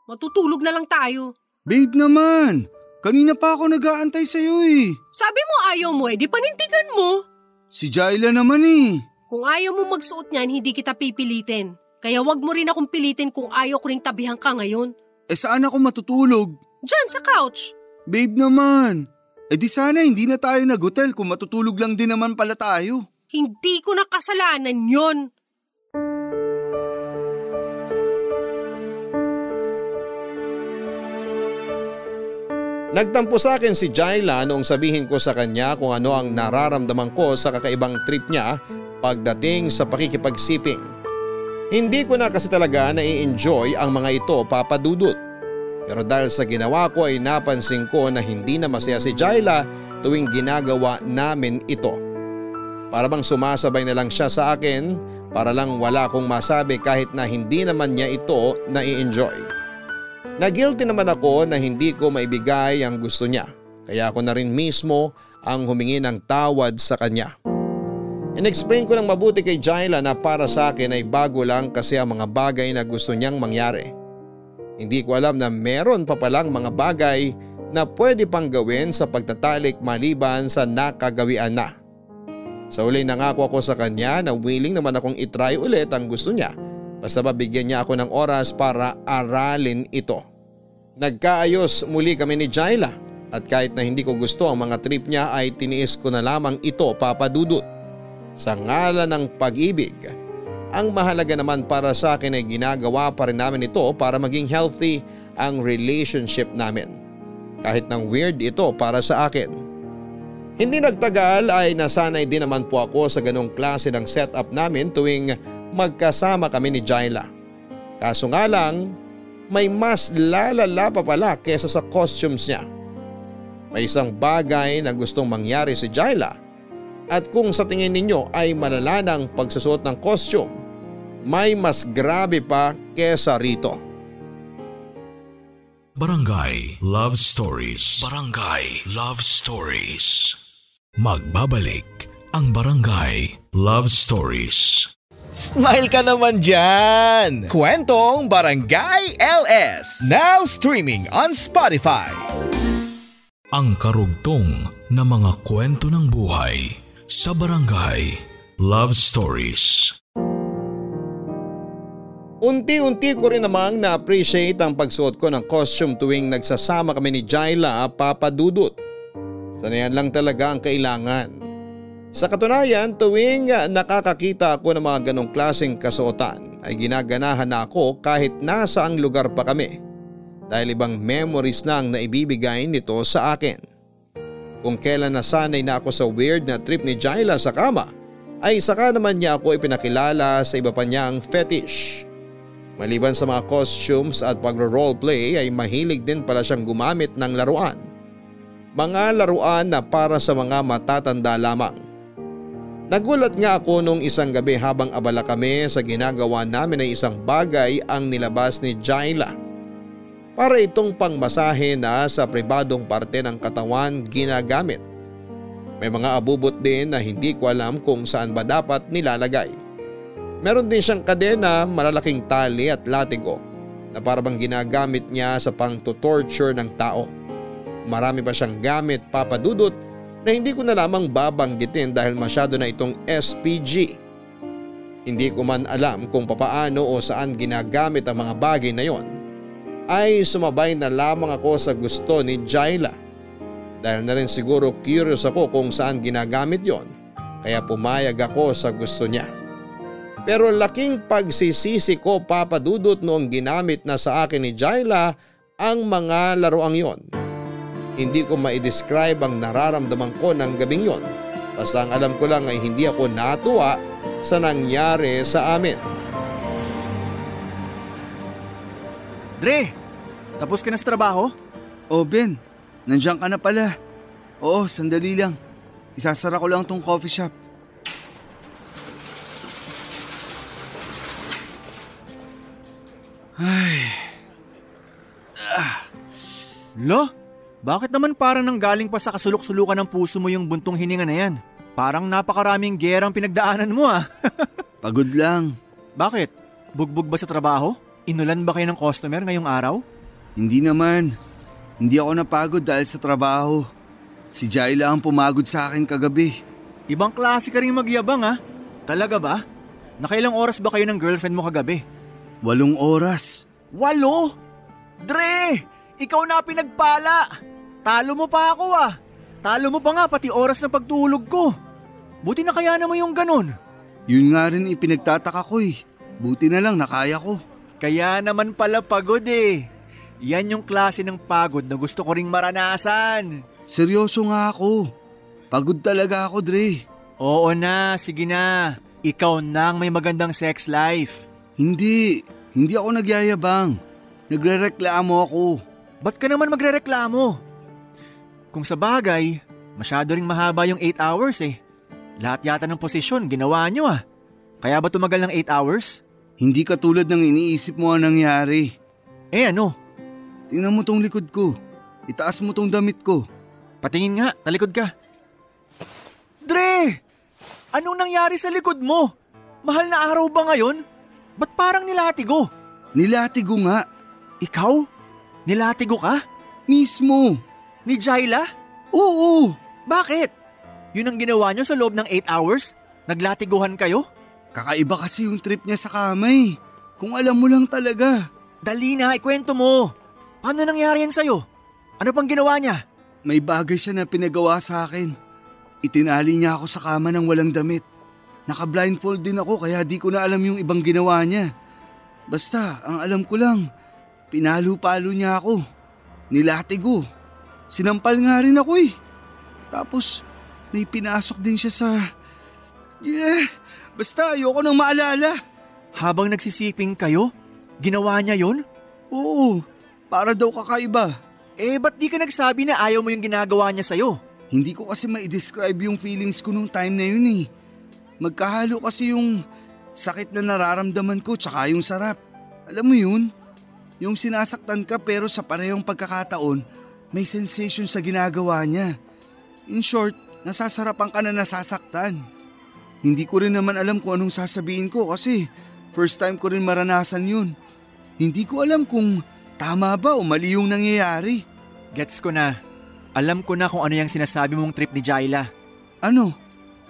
Matutulog na lang tayo. Babe naman, kanina pa ako nag-aantay sa'yo eh. Sabi mo ayaw mo, edi panintigan mo. Si Jaila naman eh. Kung ayaw mo magsuot niyan, hindi kita pipilitin. Kaya wag mo rin akong pilitin kung ayaw ko ring tabihan ka ngayon. Eh saan ako matutulog? Diyan sa couch. Babe naman. Eh di sana hindi na tayo nag-hotel kung matutulog lang din naman pala tayo. Hindi ko na kasalanan yon. Nagtampo sa akin si Jaila noong sabihin ko sa kanya kung ano ang nararamdaman ko sa kakaibang trip niya pagdating sa pakikipagsiping. Hindi ko na kasi talaga nai-enjoy ang mga ito papadudot. Pero dahil sa ginawa ko ay napansin ko na hindi na masaya si Jaila tuwing ginagawa namin ito. Para bang sumasabay na lang siya sa akin para lang wala akong masabi kahit na hindi naman niya ito nai-enjoy. Na-guilty naman ako na hindi ko maibigay ang gusto niya kaya ako na rin mismo ang humingi ng tawad sa kanya. In-explain ko ng mabuti kay Jaila na para sa akin ay bago lang kasi ang mga bagay na gusto niyang mangyari. Hindi ko alam na meron pa palang mga bagay na pwede pang gawin sa pagtatalik maliban sa nakagawian na. Sa uli nangako ako sa kanya na willing naman akong itry ulit ang gusto niya basta mabigyan niya ako ng oras para aralin ito. Nagkaayos muli kami ni Jaila at kahit na hindi ko gusto ang mga trip niya ay tiniis ko na lamang ito papadudot. Sa ngalan ng pag-ibig, ang mahalaga naman para sa akin ay ginagawa pa rin namin ito para maging healthy ang relationship namin. Kahit nang weird ito para sa akin. Hindi nagtagal ay nasanay din naman po ako sa ganong klase ng setup namin tuwing magkasama kami ni Jaila. Kaso nga lang, may mas lalala pa pala kesa sa costumes niya. May isang bagay na gustong mangyari si Jaila at kung sa tingin ninyo ay malala ng pagsusuot ng costume, may mas grabe pa kesa rito. Barangay Love Stories. Barangay Love Stories. Magbabalik ang Barangay Love Stories. Smile ka naman dyan! Kwentong Barangay LS. Now streaming on Spotify. Ang karugtong na mga kwento ng buhay sa Barangay Love Stories. Unti-unti ko rin namang na-appreciate ang pagsuot ko ng costume tuwing nagsasama kami ni Jaila Papa Dudut. Sanayan lang talaga ang kailangan. Sa katunayan, tuwing nakakakita ako ng mga ganong klaseng kasuotan ay ginaganahan na ako kahit nasa ang lugar pa kami dahil ibang memories na ang naibibigay nito sa akin. Kung kailan nasanay na ako sa weird na trip ni Jaila sa kama ay saka naman niya ako ipinakilala sa iba pa niyang fetish. Maliban sa mga costumes at pagro-roleplay ay mahilig din pala siyang gumamit ng laruan. Mga laruan na para sa mga matatanda lamang. Nagulat nga ako nung isang gabi habang abala kami sa ginagawa namin ay isang bagay ang nilabas ni Jaila. Para itong pangmasahe na sa pribadong parte ng katawan ginagamit. May mga abubot din na hindi ko alam kung saan ba dapat nilalagay. Meron din siyang kadena, malalaking tali at latigo na parabang ginagamit niya sa pang-torture ng tao. Marami pa siyang gamit papadudot na hindi ko na lamang babanggitin dahil masyado na itong SPG. Hindi ko man alam kung papaano o saan ginagamit ang mga bagay na yon ay sumabay na lamang ako sa gusto ni Jaila. Dahil na rin siguro curious ako kung saan ginagamit yon kaya pumayag ako sa gusto niya. Pero laking pagsisisi ko papadudot noong ginamit na sa akin ni Jaila ang mga laruang yon. Hindi ko ma-describe ang nararamdaman ko ng gabing yon. Basta ang alam ko lang ay hindi ako natuwa sa nangyari sa amin. Dre, tapos ka na sa trabaho? Oh Ben, nandiyan ka na pala. Oo, sandali lang. Isasara ko lang tong coffee shop. Ay, Lo, bakit naman parang nang galing pa sa kasulok-sulukan ng puso mo yung buntong hininga na yan? Parang napakaraming gerang pinagdaanan mo ah. pagod lang. Bakit? Bugbog ba sa trabaho? Inulan ba kayo ng customer ngayong araw? Hindi naman. Hindi ako napagod dahil sa trabaho. Si Jaila ang pumagod sa akin kagabi. Ibang klase ka rin magyabang ah. Talaga ba? Nakailang oras ba kayo ng girlfriend mo kagabi? Walong oras. Walo? Dre! Ikaw na pinagpala! Talo mo pa ako ah! Talo mo pa nga pati oras na pagtulog ko. Buti na kaya mo yung ganun. Yun nga rin ipinagtataka ko eh. Buti na lang nakaya ko. Kaya naman pala pagod eh. Yan yung klase ng pagod na gusto ko ring maranasan. Seryoso nga ako. Pagod talaga ako, Dre. Oo na, sige na. Ikaw nang may magandang sex life. Hindi. Hindi ako nagyayabang. Nagrereklamo ako. Ba't ka naman magrereklamo? Kung sa bagay, masyado ring mahaba yung 8 hours eh. Lahat yata ng posisyon ginawa nyo ah. Kaya ba tumagal ng 8 hours? Hindi katulad ng iniisip mo ang nangyari. Eh ano? Tingnan mo tong likod ko. Itaas mo tong damit ko. Patingin nga, talikod ka. Dre! Anong nangyari sa likod mo? Mahal na araw ba ngayon? Ba't parang nilatigo? Nilatigo nga. Ikaw? Nilatigo ka? Mismo. Ni Jaila? Oo. Bakit? Yun ang ginawa niyo sa loob ng 8 hours? Naglatiguhan kayo? Kakaiba kasi yung trip niya sa kamay. Kung alam mo lang talaga. Dali na, ikwento mo. Paano nangyari yan sa'yo? Ano pang ginawa niya? May bagay siya na pinagawa sa akin. Itinali niya ako sa kama ng walang damit. Naka-blindfold din ako kaya di ko na alam yung ibang ginawa niya. Basta, ang alam ko lang, pinalo-palo niya ako. Nilatigo. Sinampal nga rin ako eh. Tapos, may pinasok din siya sa... Yeah, basta ayoko nang maalala. Habang nagsisiping kayo? Ginawa niya yon? Oo, para daw kakaiba. Eh, ba't di ka nagsabi na ayaw mo yung ginagawa niya sa'yo? Hindi ko kasi ma-describe yung feelings ko nung time na yun eh. Magkahalo kasi yung sakit na nararamdaman ko tsaka yung sarap. Alam mo yun? Yung sinasaktan ka pero sa parehong pagkakataon, may sensation sa ginagawa niya. In short, nasasarapan ka na nasasaktan. Hindi ko rin naman alam kung anong sasabihin ko kasi first time ko rin maranasan yun. Hindi ko alam kung tama ba o mali yung nangyayari. Gets ko na. Alam ko na kung ano yung sinasabi mong trip ni Jaila. Ano?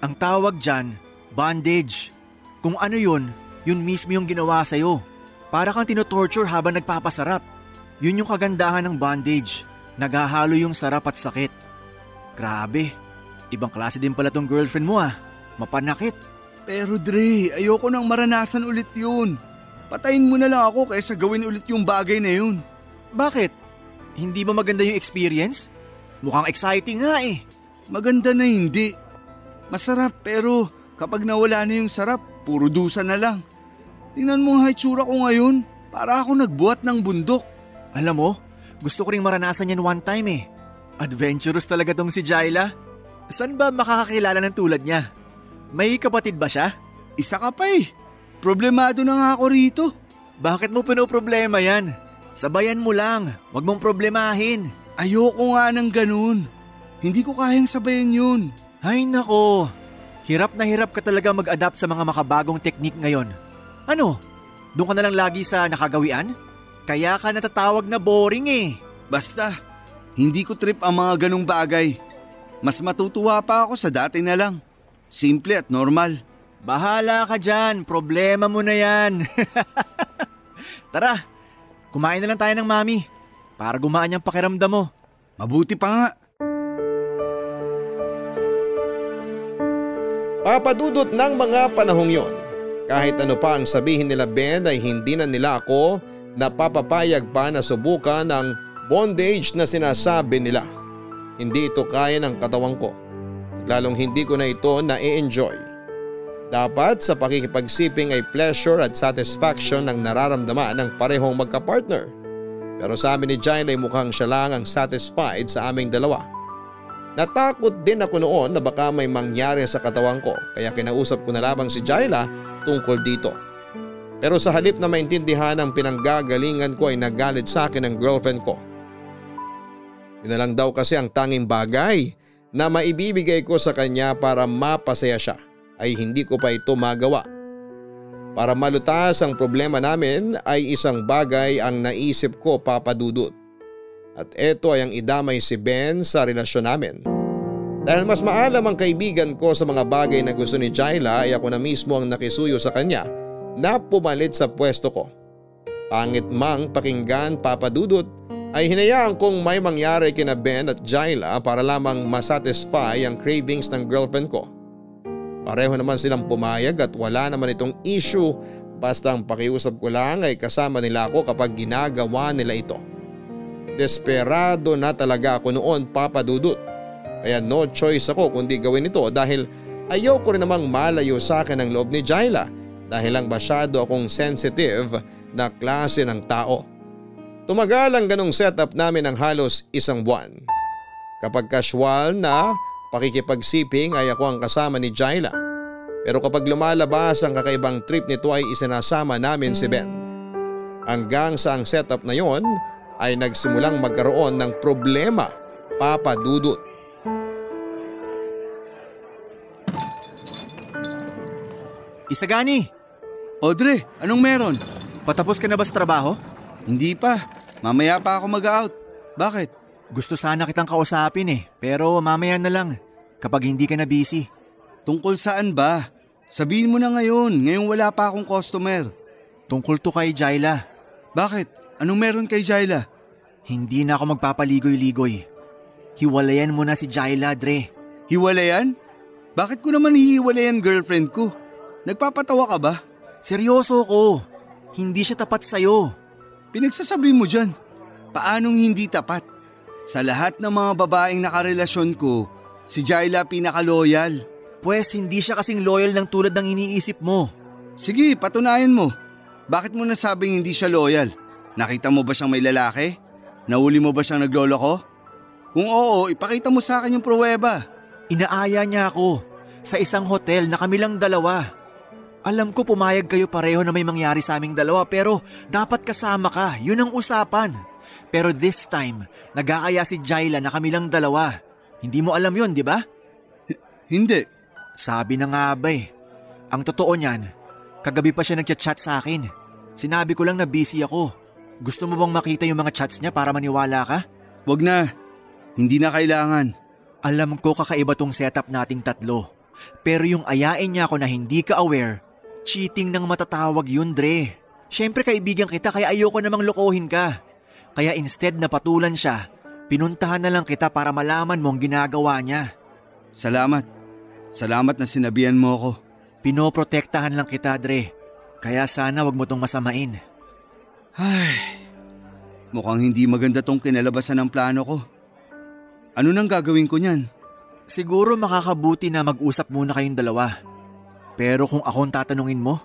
Ang tawag dyan, bondage. Kung ano yun, yun mismo yung ginawa sa'yo. Para kang tinotorture habang nagpapasarap. Yun yung kagandahan ng bondage. Naghahalo yung sarap at sakit. Grabe, ibang klase din pala tong girlfriend mo ah. Mapanakit. Pero Dre, ayoko nang maranasan ulit yun. Patayin mo na lang ako kaysa gawin ulit yung bagay na yun. Bakit? Hindi ba maganda yung experience? Mukhang exciting nga eh. Maganda na hindi. Masarap pero kapag nawala na yung sarap, puro dusa na lang. Tingnan mo nga itsura ko ngayon. Para ako nagbuhat ng bundok. Alam mo, gusto ko ring maranasan yan one time eh. Adventurous talaga tong si Jaila. San ba makakakilala ng tulad niya? May kapatid ba siya? Isa ka pa eh. Problemado na nga ako rito. Bakit mo pinoproblema yan? Sabayan mo lang, wag mong problemahin. Ayoko nga ng ganun. Hindi ko kayang sabayan yun. Ay nako, hirap na hirap ka talaga mag-adapt sa mga makabagong teknik ngayon. Ano, doon ka na lang lagi sa nakagawian? Kaya ka natatawag na boring eh. Basta, hindi ko trip ang mga ganong bagay. Mas matutuwa pa ako sa dati na lang. Simple at normal. Bahala ka dyan, problema mo na yan. Tara, kumain na lang tayo ng mami para gumaan yung pakiramdam mo. Mabuti pa nga. Papadudot ng mga panahong yon. Kahit ano pa ang sabihin nila Ben ay hindi na nila ako napapapayag pa na subukan ang bondage na sinasabi nila. Hindi ito kaya ng katawan ko. Lalong hindi ko na ito na-enjoy. Dapat sa pakikipagsiping ay pleasure at satisfaction ang nararamdaman ng parehong magkapartner. Pero sabi ni Jaina ay mukhang siya lang ang satisfied sa aming dalawa. Natakot din ako noon na baka may mangyari sa katawan ko kaya kinausap ko na lamang si Jaila tungkol dito. Pero sa halip na maintindihan ang pinanggagalingan ko ay nagalit sa akin ng girlfriend ko. Yun na lang daw kasi ang tanging bagay na maibibigay ko sa kanya para mapasaya siya ay hindi ko pa ito magawa. Para malutas ang problema namin ay isang bagay ang naisip ko papadudot. At ito ay ang idamay si Ben sa relasyon namin. Dahil mas maalam ang kaibigan ko sa mga bagay na gusto ni Jaila ay ako na mismo ang nakisuyo sa kanya na pumalit sa pwesto ko. Pangit mang pakinggan papadudot ay hinayaan kong may mangyari kina Ben at Jaila para lamang masatisfy ang cravings ng girlfriend ko. Pareho naman silang pumayag at wala naman itong issue basta ang pakiusap ko lang ay kasama nila ako kapag ginagawa nila ito. Desperado na talaga ako noon papadudot. Kaya no choice ako kundi gawin ito dahil ayaw ko rin namang malayo sa akin ang loob ni Jaila dahil lang masyado akong sensitive na klase ng tao. Tumagal ang ganong setup namin ng halos isang buwan. Kapag casual na pakikipagsiping ay ako ang kasama ni Jaila. Pero kapag lumalabas ang kakaibang trip nito ay isinasama namin si Ben. Hanggang sa ang setup na yon ay nagsimulang magkaroon ng problema papadudot. Isagani, Audrey, anong meron? patapos ka na ba sa trabaho? Hindi pa. Mamaya pa ako mag-out. Bakit? Gusto sana kitang kausapin eh, pero mamaya na lang kapag hindi ka na busy. Tungkol saan ba? Sabihin mo na ngayon, ngayong wala pa akong customer. Tungkol to kay Jaila. Bakit? Anong meron kay Jaila? Hindi na ako magpapaligoy-ligoy. Hiwalayan mo na si Jaila, Dre. Hiwalayan? Bakit ko naman hihiwalayan girlfriend ko? Nagpapatawa ka ba? Seryoso ko. Hindi siya tapat sa'yo. Pinagsasabi mo dyan. Paanong hindi tapat? Sa lahat ng mga babaeng nakarelasyon ko, si Jaila pinaka-loyal. Pwes hindi siya kasing loyal ng tulad ng iniisip mo. Sige, patunayan mo. Bakit mo nasabing hindi siya loyal? Nakita mo ba siyang may lalaki? Nauli mo ba siyang nagloloko? Kung oo, ipakita mo sa akin yung pruweba. Inaaya niya ako sa isang hotel na kami lang dalawa. Alam ko pumayag kayo pareho na may mangyari sa aming dalawa pero dapat kasama ka, yun ang usapan. Pero this time, nag-aaya si Jaila na kami lang dalawa. Hindi mo alam yun, di ba? Hindi. Sabi na nga ba eh. Ang totoo niyan, kagabi pa siya nagchat-chat sa akin. Sinabi ko lang na busy ako. Gusto mo bang makita yung mga chats niya para maniwala ka? Wag na. Hindi na kailangan. Alam ko kakaiba tong setup nating tatlo. Pero yung ayain niya ako na hindi ka aware, cheating ng matatawag yun, Dre. Siyempre kaibigan kita kaya ayoko namang lokohin ka. Kaya instead na patulan siya, pinuntahan na lang kita para malaman mo ang ginagawa niya. Salamat. Salamat na sinabihan mo ako. Pinoprotektahan lang kita, Dre. Kaya sana wag mo tong masamain. Ay, mukhang hindi maganda tong kinalabasan ng plano ko. Ano nang gagawin ko niyan? Siguro makakabuti na mag-usap muna kayong dalawa. Pero kung akong tatanungin mo,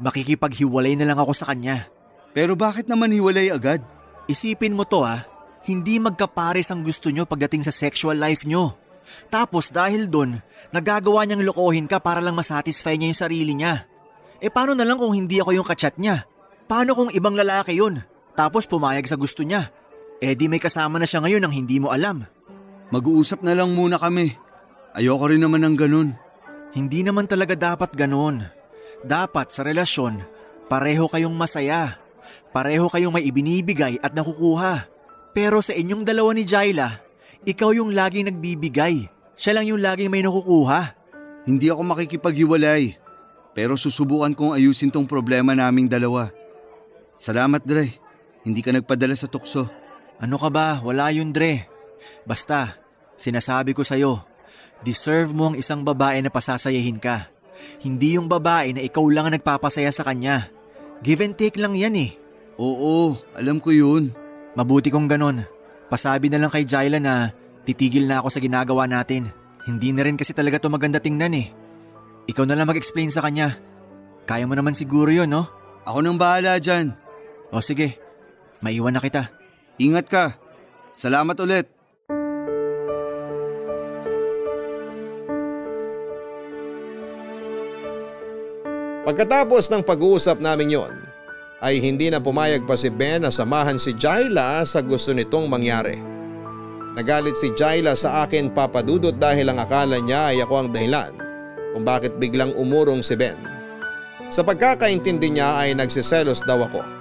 makikipaghiwalay na lang ako sa kanya. Pero bakit naman hiwalay agad? Isipin mo to ah, hindi magkapares ang gusto nyo pagdating sa sexual life nyo. Tapos dahil dun, nagagawa niyang lokohin ka para lang masatisfy niya yung sarili niya. E paano na lang kung hindi ako yung kachat niya? Paano kung ibang lalaki yun? Tapos pumayag sa gusto niya. E di may kasama na siya ngayon ang hindi mo alam. Mag-uusap na lang muna kami. Ayoko rin naman ng ganun. Hindi naman talaga dapat ganun. Dapat sa relasyon, pareho kayong masaya. Pareho kayong may ibinibigay at nakukuha. Pero sa inyong dalawa ni Jaila, ikaw yung laging nagbibigay. Siya lang yung laging may nakukuha. Hindi ako makikipaghiwalay. Pero susubukan kong ayusin tong problema naming dalawa. Salamat, Dre. Hindi ka nagpadala sa tukso. Ano ka ba? Wala yun, Dre. Basta, sinasabi ko sa'yo, deserve mo ang isang babae na pasasayahin ka. Hindi yung babae na ikaw lang ang nagpapasaya sa kanya. Give and take lang yan eh. Oo, alam ko yun. Mabuti kong ganon. Pasabi na lang kay Jaila na titigil na ako sa ginagawa natin. Hindi na rin kasi talaga to maganda tingnan eh. Ikaw na lang mag-explain sa kanya. Kaya mo naman siguro yun, no? Ako nang bahala dyan. O sige, maiwan na kita. Ingat ka. Salamat ulit. Pagkatapos ng pag-uusap namin yon, ay hindi na pumayag pa si Ben na samahan si Jaila sa gusto nitong mangyari. Nagalit si Jaila sa akin papadudot dahil ang akala niya ay ako ang dahilan kung bakit biglang umurong si Ben. Sa pagkakaintindi niya ay nagsiselos daw ako.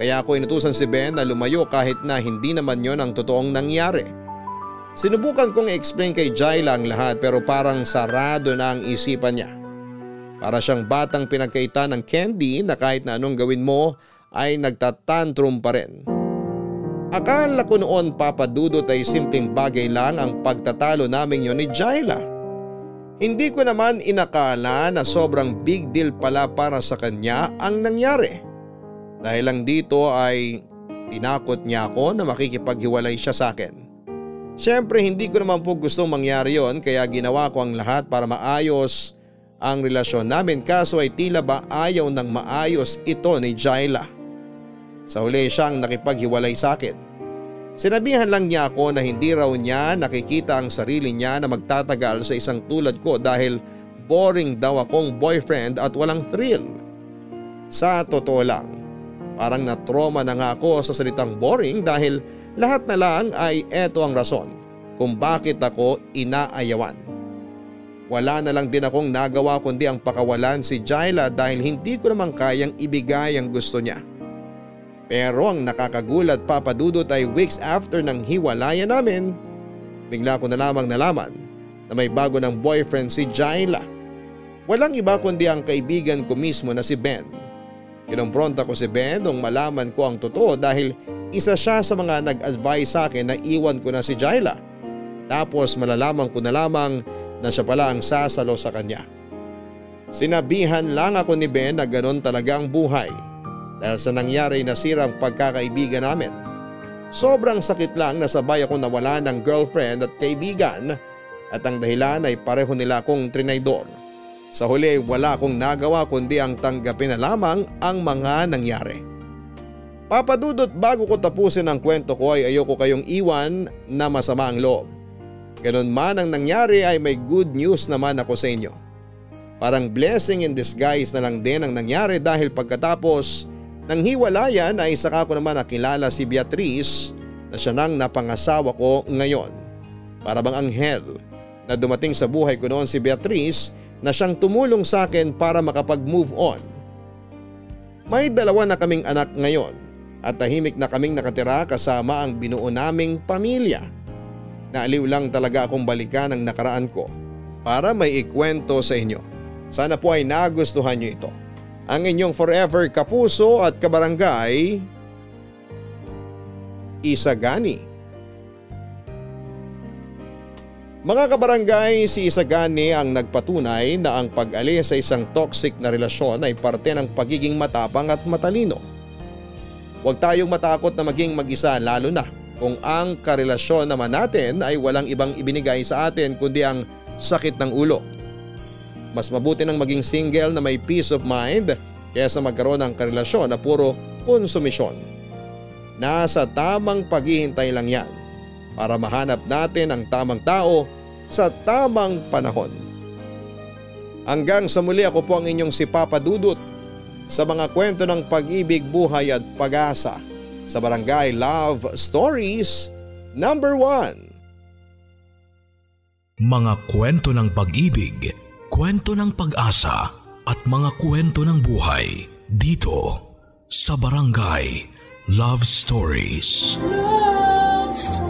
Kaya ako inutusan si Ben na lumayo kahit na hindi naman yon ang totoong nangyari. Sinubukan kong i-explain kay Jaila ang lahat pero parang sarado na ang isipan niya. Para siyang batang pinagkaita ng candy na kahit na anong gawin mo ay nagtatantrum pa rin. Akala ko noon papadudot ay simpleng bagay lang ang pagtatalo namin yon ni Jaila. Hindi ko naman inakala na sobrang big deal pala para sa kanya ang nangyari. Dahil lang dito ay tinakot niya ako na makikipaghiwalay siya sa akin. Siyempre hindi ko naman po gustong mangyari yon kaya ginawa ko ang lahat para maayos ang relasyon namin kaso ay tila ba ayaw ng maayos ito ni Jaila. Sa huli siyang nakipaghiwalay sa akin. Sinabihan lang niya ako na hindi raw niya nakikita ang sarili niya na magtatagal sa isang tulad ko dahil boring daw akong boyfriend at walang thrill. Sa totoo lang, parang na-trauma na nga ako sa salitang boring dahil lahat na lang ay eto ang rason kung bakit ako inaayawan. Wala na lang din akong nagawa kundi ang pakawalan si Jaila dahil hindi ko naman kayang ibigay ang gusto niya. Pero ang nakakagulat papadudot ay weeks after ng hiwalayan namin, bigla ko na lamang nalaman na may bago ng boyfriend si Jaila. Walang iba kundi ang kaibigan ko mismo na si Ben. Kinumpronta ko si Ben nung malaman ko ang totoo dahil isa siya sa mga nag-advise sa akin na iwan ko na si Jaila. Tapos malalaman ko na lamang na siya pala ang sasalo sa kanya. Sinabihan lang ako ni Ben na ganon talaga ang buhay dahil sa nangyari na sirang pagkakaibigan namin. Sobrang sakit lang na sabay ako nawala ng girlfriend at kaibigan at ang dahilan ay pareho nila akong trinaydor. Sa huli wala akong nagawa kundi ang tanggapin na lamang ang mga nangyari. Papadudot bago ko tapusin ang kwento ko ay ayoko kayong iwan na masama ang loob. Ganon man ang nangyari ay may good news naman ako sa inyo. Parang blessing in disguise na lang din ang nangyari dahil pagkatapos ng hiwalayan ay saka ko naman nakilala si Beatrice na siya nang napangasawa ko ngayon. Para bang anghel na dumating sa buhay ko noon si Beatrice na siyang tumulong sa akin para makapag-move on. May dalawa na kaming anak ngayon at tahimik na kaming nakatira kasama ang binuo naming pamilya. Naaliw lang talaga akong balikan ang nakaraan ko para may ikwento sa inyo. Sana po ay nagustuhan nyo ito. Ang inyong forever kapuso at kabarangay, Isagani. Mga kabarangay, si Isagani ang nagpatunay na ang pag-alis sa isang toxic na relasyon ay parte ng pagiging matapang at matalino. Huwag tayong matakot na maging mag-isa lalo na kung ang karelasyon naman natin ay walang ibang ibinigay sa atin kundi ang sakit ng ulo. Mas mabuti nang maging single na may peace of mind kaysa magkaroon ng karelasyon na puro konsumisyon. Nasa tamang paghihintay lang yan para mahanap natin ang tamang tao sa tamang panahon. Hanggang sa muli ako po ang inyong si Papa Dudut sa mga kwento ng pag-ibig, buhay at pag-asa sa Barangay Love Stories number 1. Mga kwento ng pag-ibig, kwento ng pag-asa at mga kwento ng buhay dito sa Barangay Love Stories. Love Stories.